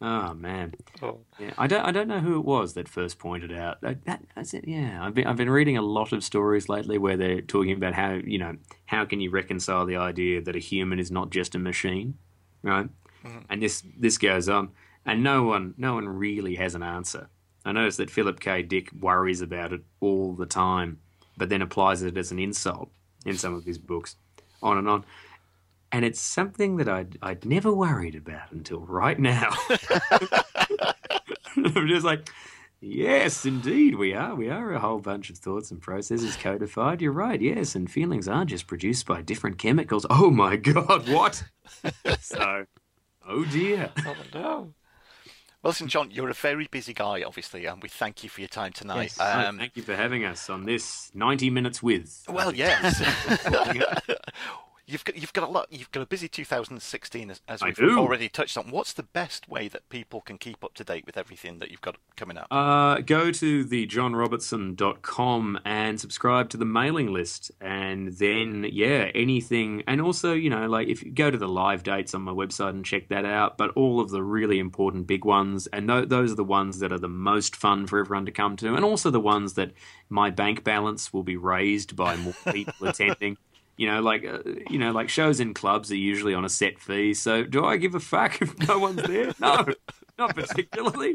Speaker 3: Oh man,
Speaker 1: Oh.
Speaker 3: yeah, I don't I don't know who it was that first pointed out that. that that's it. Yeah, I've been I've been reading a lot of stories lately where they're talking about how you know how can you reconcile the idea that a human is not just a machine, right? Mm-hmm. And this this goes on, and no one no one really has an answer. I notice that Philip K. Dick worries about it all the time, but then applies it as an insult in some of his books, on and on. And it's something that I'd I'd never worried about until right now. I'm just like, yes, indeed, we are. We are a whole bunch of thoughts and processes codified. You're right, yes, and feelings are just produced by different chemicals. Oh my god, what? so, oh dear.
Speaker 1: Oh no. Well, listen, John, you're a very busy guy, obviously, and we thank you for your time tonight.
Speaker 2: Yes.
Speaker 3: Oh,
Speaker 1: Um,
Speaker 3: thank you for having us on this 90 minutes with.
Speaker 1: well, yes. you've got you've got a lot. You've got a busy 2016, as, as we've already touched on. What's the best way that people can keep up to date with everything that you've got coming up?
Speaker 3: Uh, go to the johnrobertson.com and subscribe to the mailing list. And then, yeah, anything. And also, you know, like if you go to the live dates on my website and check that out, but all of the really important big ones. And th- those are the ones that are the most fun for everyone to come to. And also the ones that my bank balance will be raised by more people attending. You know, like uh, you know, like shows in clubs are usually on a set fee. So, do I give a fuck if no one's there? No, not particularly.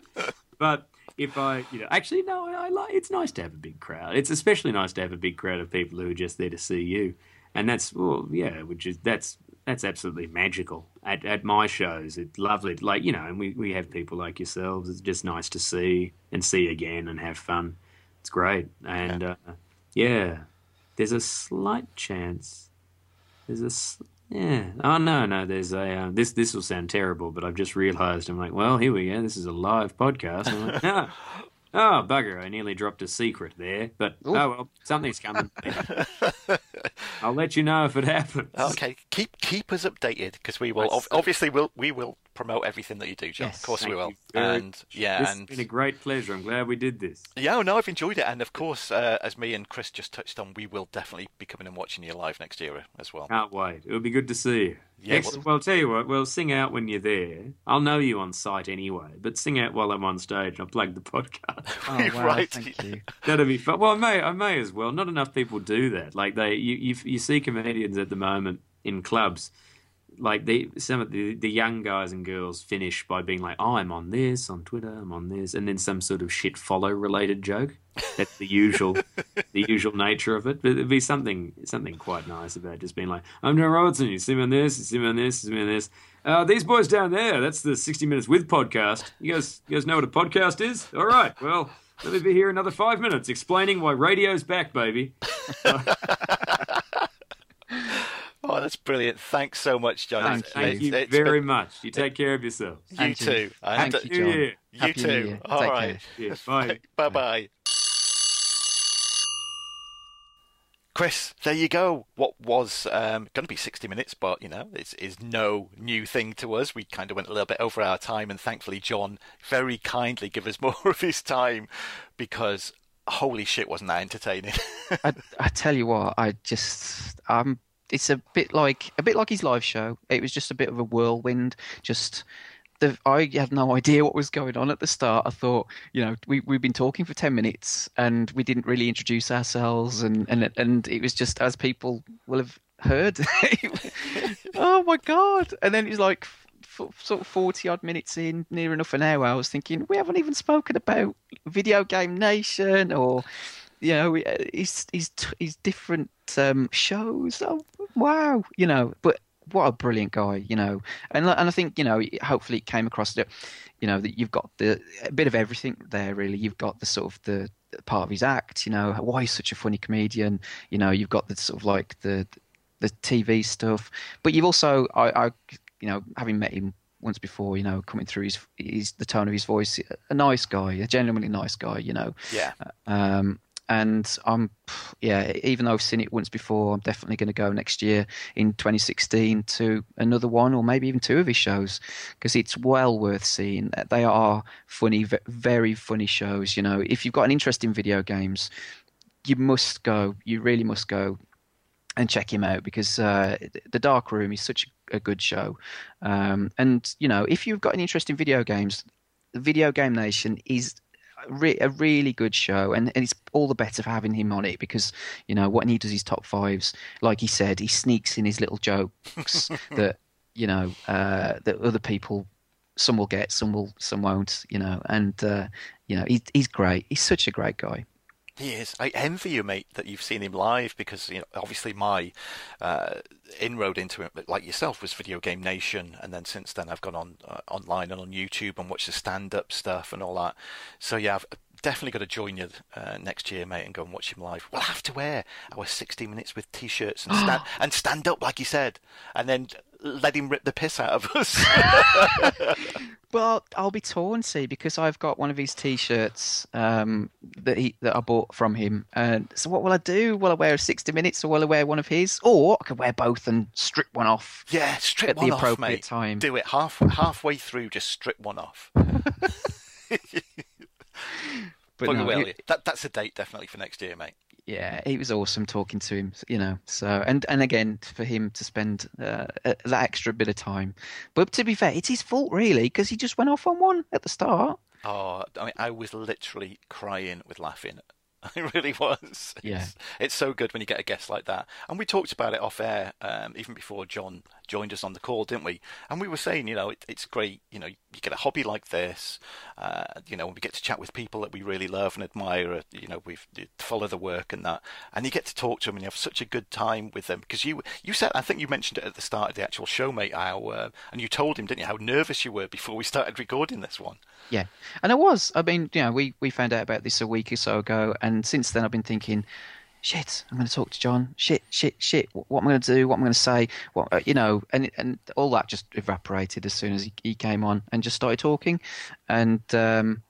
Speaker 3: But if I, you know, actually, no, I, I like. It's nice to have a big crowd. It's especially nice to have a big crowd of people who are just there to see you, and that's well, yeah, which is that's that's absolutely magical at at my shows. It's lovely, like you know, and we we have people like yourselves. It's just nice to see and see again and have fun. It's great, and uh, yeah, there's a slight chance. There's a yeah. Oh no, no. There's a uh, this. This will sound terrible, but I've just realised. I'm like, well, here we go. This is a live podcast. I'm like, ah, oh bugger! I nearly dropped a secret there, but
Speaker 2: Ooh.
Speaker 3: oh well, something's coming. I'll let you know if it happens.
Speaker 1: Okay, keep keep us updated because we will. Ob- obviously, we'll we will promote everything that you do, John.
Speaker 2: Yes.
Speaker 1: of course we will. And
Speaker 3: much.
Speaker 1: yeah,
Speaker 3: this
Speaker 1: and
Speaker 3: has been a great pleasure. I'm glad we did this.
Speaker 1: yeah, oh, no, I've enjoyed it. And of course, uh, as me and Chris just touched on, we will definitely be coming and watching you live next year as well.
Speaker 3: Can't wait. It'll be good to see you.
Speaker 1: Yeah,
Speaker 3: Excellent. Well, I'll tell you what. we'll sing out when you're there. I'll know you on site anyway, but sing out while I'm on stage. And I'll plug the podcast.
Speaker 2: Oh, wow,
Speaker 1: Right.
Speaker 2: thank you.
Speaker 3: That'd be fun. Well, I may, I may as well. Not enough people do that. Like they, you, you, you see comedians at the moment in clubs. Like they, some of the the young guys and girls finish by being like, "Oh, I'm on this on Twitter. I'm on this," and then some sort of shit follow related joke. That's the usual, the usual nature of it. But it'd be something, something quite nice about just being like, "I'm John Robertson. You see me on this. You see me on this. You see me on this." Uh, these boys down there. That's the 60 Minutes with podcast. You guys, you guys know what a podcast is? All right. Well, let me be here another five minutes explaining why radio's back, baby.
Speaker 1: That's brilliant. Thanks so much, John.
Speaker 2: Thank
Speaker 1: It's-
Speaker 2: you.
Speaker 3: Thank
Speaker 1: it's-
Speaker 3: you
Speaker 1: it's
Speaker 3: very
Speaker 1: been-
Speaker 3: much. You take care of yourself.
Speaker 1: You
Speaker 2: And you.
Speaker 1: too.
Speaker 2: Thank
Speaker 1: And,
Speaker 2: you, John.
Speaker 3: Year.
Speaker 1: You
Speaker 2: Happy New
Speaker 1: too.
Speaker 2: Year.
Speaker 1: All
Speaker 2: Take
Speaker 1: right.
Speaker 2: care.
Speaker 3: Yeah, bye.
Speaker 1: Bye bye. Chris, there you go. What was um, going to be 60 minutes, but you know, it's is no new thing to us. We kind of went a little bit over our time, and thankfully, John very kindly gave us more of his time because holy shit, wasn't that entertaining?
Speaker 2: I, I tell you what, I just um, it's a bit like a bit like his live show. It was just a bit of a whirlwind. Just the I had no idea what was going on at the start. I thought, you know, we we've been talking for ten minutes and we didn't really introduce ourselves, and and and it was just as people will have heard. oh my god! And then it was like. Sort of forty odd minutes in, near enough an hour. I was thinking we haven't even spoken about Video Game Nation or you know his his his different um, shows. Oh, wow, you know, but what a brilliant guy, you know, and and I think you know hopefully it came across that you know that you've got the a bit of everything there. Really, you've got the sort of the part of his act, you know, why he's such a funny comedian. You know, you've got the sort of like the the TV stuff, but you've also I, I you know having met him once before, you know, coming through his, his the tone of his voice, a nice guy, a genuinely nice guy, you know.
Speaker 1: yeah.
Speaker 2: Um, and I'm, yeah, even though I've seen it once before, I'm definitely going to go next year in 2016 to another one or maybe even two of his shows because it's well worth seeing. They are funny, very funny shows. You know, if you've got an interest in video games, you must go. You really must go and check him out because uh, the Dark Room is such a good show. Um, and you know, if you've got an interest in video games, Video Game Nation is re- a really good show, and, and it's all the better for having him on it because you know when he does his top fives, like he said, he sneaks in his little jokes that you know uh, that other people. Some will get, some will, some won't. You know, and uh, you know he's he's great. He's such a great guy.
Speaker 1: He is. I envy you, mate, that you've seen him live because you know, obviously my uh, inroad into it, like yourself, was Video Game Nation, and then since then I've gone on uh, online and on YouTube and watched the stand-up stuff and all that. So yeah, I've definitely got to join you uh, next year, mate, and go and watch him live. We'll have to wear our 60 minutes with t-shirts and stand and stand up like he said, and then let him rip the piss out of us.
Speaker 2: Well, I'll be torn, see, because I've got one of his T-shirts um, that he that I bought from him. And so, what will I do? Will I wear 60 minutes, or will I wear one of his? Or I could wear both and strip one off.
Speaker 1: yeah, strip
Speaker 2: At the
Speaker 1: one off,
Speaker 2: appropriate
Speaker 1: mate.
Speaker 2: time.
Speaker 1: Do it half halfway through. Just strip one off.
Speaker 2: But
Speaker 1: But
Speaker 2: no,
Speaker 1: well,
Speaker 2: it-
Speaker 1: that that's a date definitely for next year, mate.
Speaker 2: Yeah, it was awesome talking to him. You know, so and and again for him to spend uh, that extra bit of time. But to be fair, it's his fault really because he just went off on one at the start.
Speaker 1: Oh, I mean, I was literally crying with laughing. I really was.
Speaker 2: Yeah.
Speaker 1: It's, it's so good when you get a guest like that. And we talked about it off air, um, even before John joined us on the call, didn't we? And we were saying, you know, it, it's great, you know, you get a hobby like this, uh, you know, we get to chat with people that we really love and admire, uh, you know, we follow the work and that, and you get to talk to them and you have such a good time with them. Because you, you said, I think you mentioned it at the start of the actual show, mate, how, uh, and you told him, didn't you, how nervous you were before we started recording this one.
Speaker 2: Yeah, and I was. I mean, you know, we we found out about this a week or so ago, and since then I've been thinking, shit, I'm going to talk to John. Shit, shit, shit. What, am I going to do? What am I going to say? What uh, you know? And and all that just evaporated as soon as he, he came on and just started talking, and um,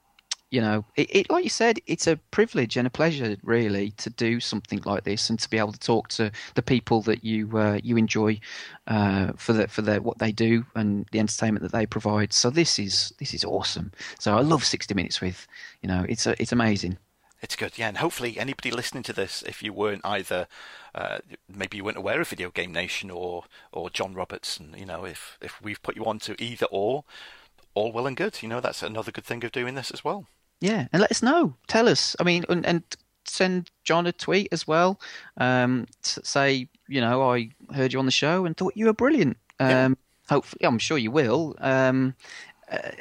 Speaker 2: you know, it, it, like you said, it's a privilege and a pleasure, really, to do something like this and to be able to talk to the people that you uh, you enjoy uh, for the for the what they do and the entertainment that they provide. So this is this is awesome. So I love sixty minutes with, you know, it's a, it's amazing.
Speaker 1: It's good, yeah, and hopefully anybody listening to this, if you weren't either, uh, maybe you weren't aware of Video Game Nation or or John Robertson, you know, if if we've put you on to either or, all well and good. You know, that's another good thing of doing this as well.
Speaker 2: Yeah, and let us know. Tell us. I mean, and, and send John a tweet as well. Um, say, you know, I heard you on the show and thought you were brilliant. Um, yeah. Hopefully, I'm sure you will. Um,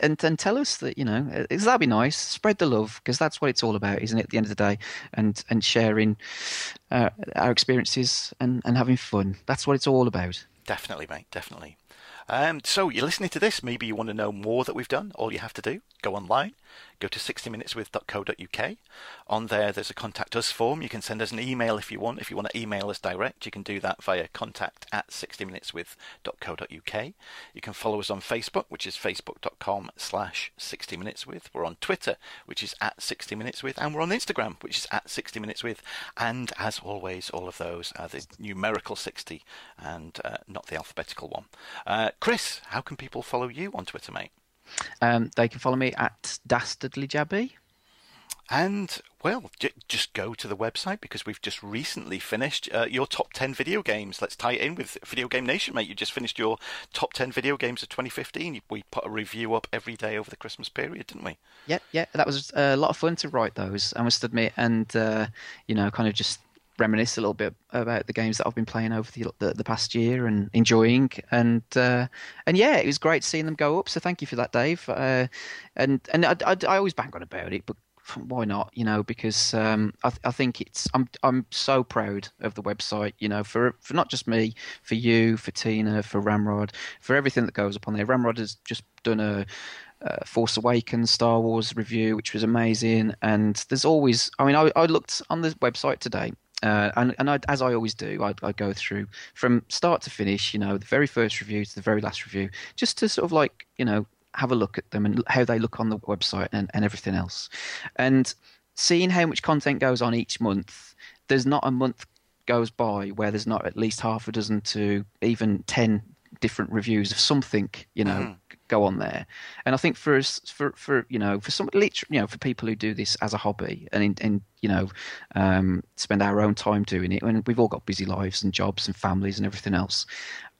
Speaker 2: and and tell us that you know uh, that'd be nice. Spread the love because that's what it's all about, isn't it? At the end of the day, and and sharing uh, our experiences and and having fun. That's what it's all about.
Speaker 1: Definitely, mate. Definitely. Um, so you're listening to this. Maybe you want to know more that we've done. All you have to do, go online, go to 60minuteswith.co.uk. On there, there's a contact us form. You can send us an email if you want. If you want to email us direct, you can do that via contact at 60minuteswith.co.uk. You can follow us on Facebook, which is facebook.com slash 60minuteswith. We're on Twitter, which is at 60minuteswith. And we're on Instagram, which is at 60minuteswith. And as always, all of those are the numerical 60 and uh, not the alphabetical one. Uh, Chris, how can people follow you on Twitter, mate?
Speaker 2: Um, they can follow me at Dastardly dastardlyjabby.
Speaker 1: And, well, j- just go to the website because we've just recently finished uh, your top 10 video games. Let's tie it in with Video Game Nation, mate. You just finished your top 10 video games of 2015. We put a review up every day over the Christmas period, didn't we?
Speaker 2: Yeah, yeah. That was a lot of fun to write those, I must admit. And, uh, you know, kind of just reminisce a little bit about the games that I've been playing over the the, the past year and enjoying. And uh, and yeah, it was great seeing them go up. So thank you for that, Dave. Uh, and and I, I, I, always bang on about it, but why not? You know, because um, I, I think it's I'm I'm so proud of the website. You know, for for not just me, for you, for Tina, for Ramrod, for everything that goes up on there. Ramrod has just done a uh, Force Awakens, Star Wars review, which was amazing. And there's always, I mean, I, I looked on the website today uh, and and I, as I always do, I, I, go through from start to finish. You know, the very first review to the very last review, just to sort of like you know have a look at them and how they look on the website and, and everything else. And seeing how much content goes on each month, there's not a month goes by where there's not at least half a dozen to even ten different reviews of something. You know. Mm go on there. And I think for us, for for you know, for some, you know, for people who do this as a hobby and in, you know, um, spend our own time doing it, and we've all got busy lives and jobs and families and everything else.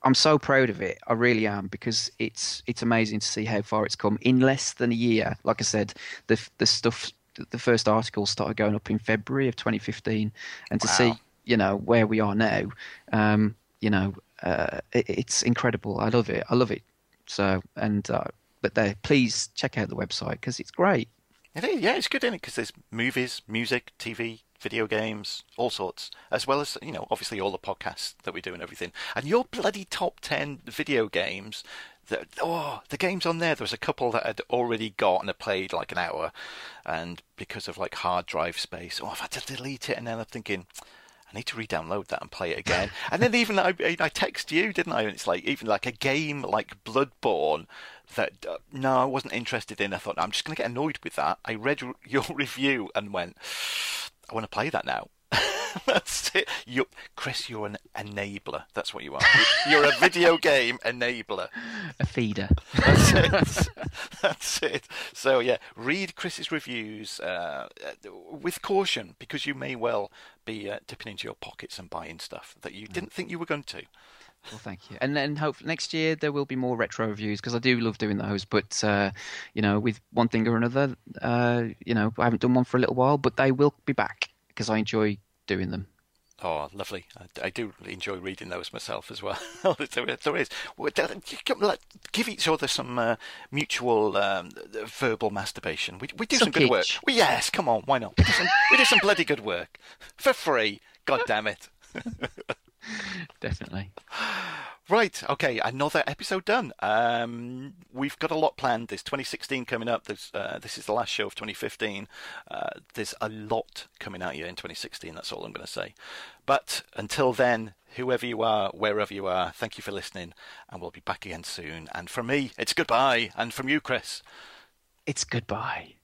Speaker 2: I'm so proud of it. I really am because it's it's amazing to see how far it's come in less than a year. Like I said, the the stuff, the first articles started going up in February of 2015, and to wow. see you know where we are now, um, you know, uh, it, it's incredible. I love it. I love it so, and uh, but there, please check out the website because it's great.
Speaker 1: It is, yeah, it's good in it because there's movies, music, TV, video games, all sorts, as well as you know, obviously all the podcasts that we do and everything. And your bloody top ten video games. Oh, the games on there. There was a couple that I'd already got and I played like an hour, and because of like hard drive space, oh, I've had to delete it. And then I'm thinking, I need to re-download that and play it again. and then even I, I text you, didn't I? And it's like even like a game like Bloodborne that uh, no, I wasn't interested in. I thought I'm just going to get annoyed with that. I read your review and went, I want to play that now. That's it. You, Chris, you're an enabler. That's what you are. You're a video game enabler.
Speaker 2: A feeder.
Speaker 1: That's it. That's it. So yeah, read Chris's reviews uh, with caution because you may well be uh, dipping into your pockets and buying stuff that you didn't think you were going to.
Speaker 2: Well, thank you. And then hope next year there will be more retro reviews because I do love doing those. But uh, you know, with one thing or another, uh, you know, I haven't done one for a little while, but they will be back because I enjoy doing them.
Speaker 1: Oh, lovely! I, I, do enjoy reading those myself as well. there, there is. Give each other some uh, mutual um, verbal masturbation. We, we do some, some good work. Well, yes, come on, why not? We do some, we do some bloody good work for free. God damn it!
Speaker 2: Definitely.
Speaker 1: Right, okay, another episode done. Um, we've got a lot planned. There's 2016 coming up. Uh, this is the last show of 2015. Uh, there's a lot coming out here in 2016. That's all I'm going to say. But until then, whoever you are, wherever you are, thank you for listening, and we'll be back again soon. And from me, it's goodbye. And from you, Chris,
Speaker 2: it's goodbye.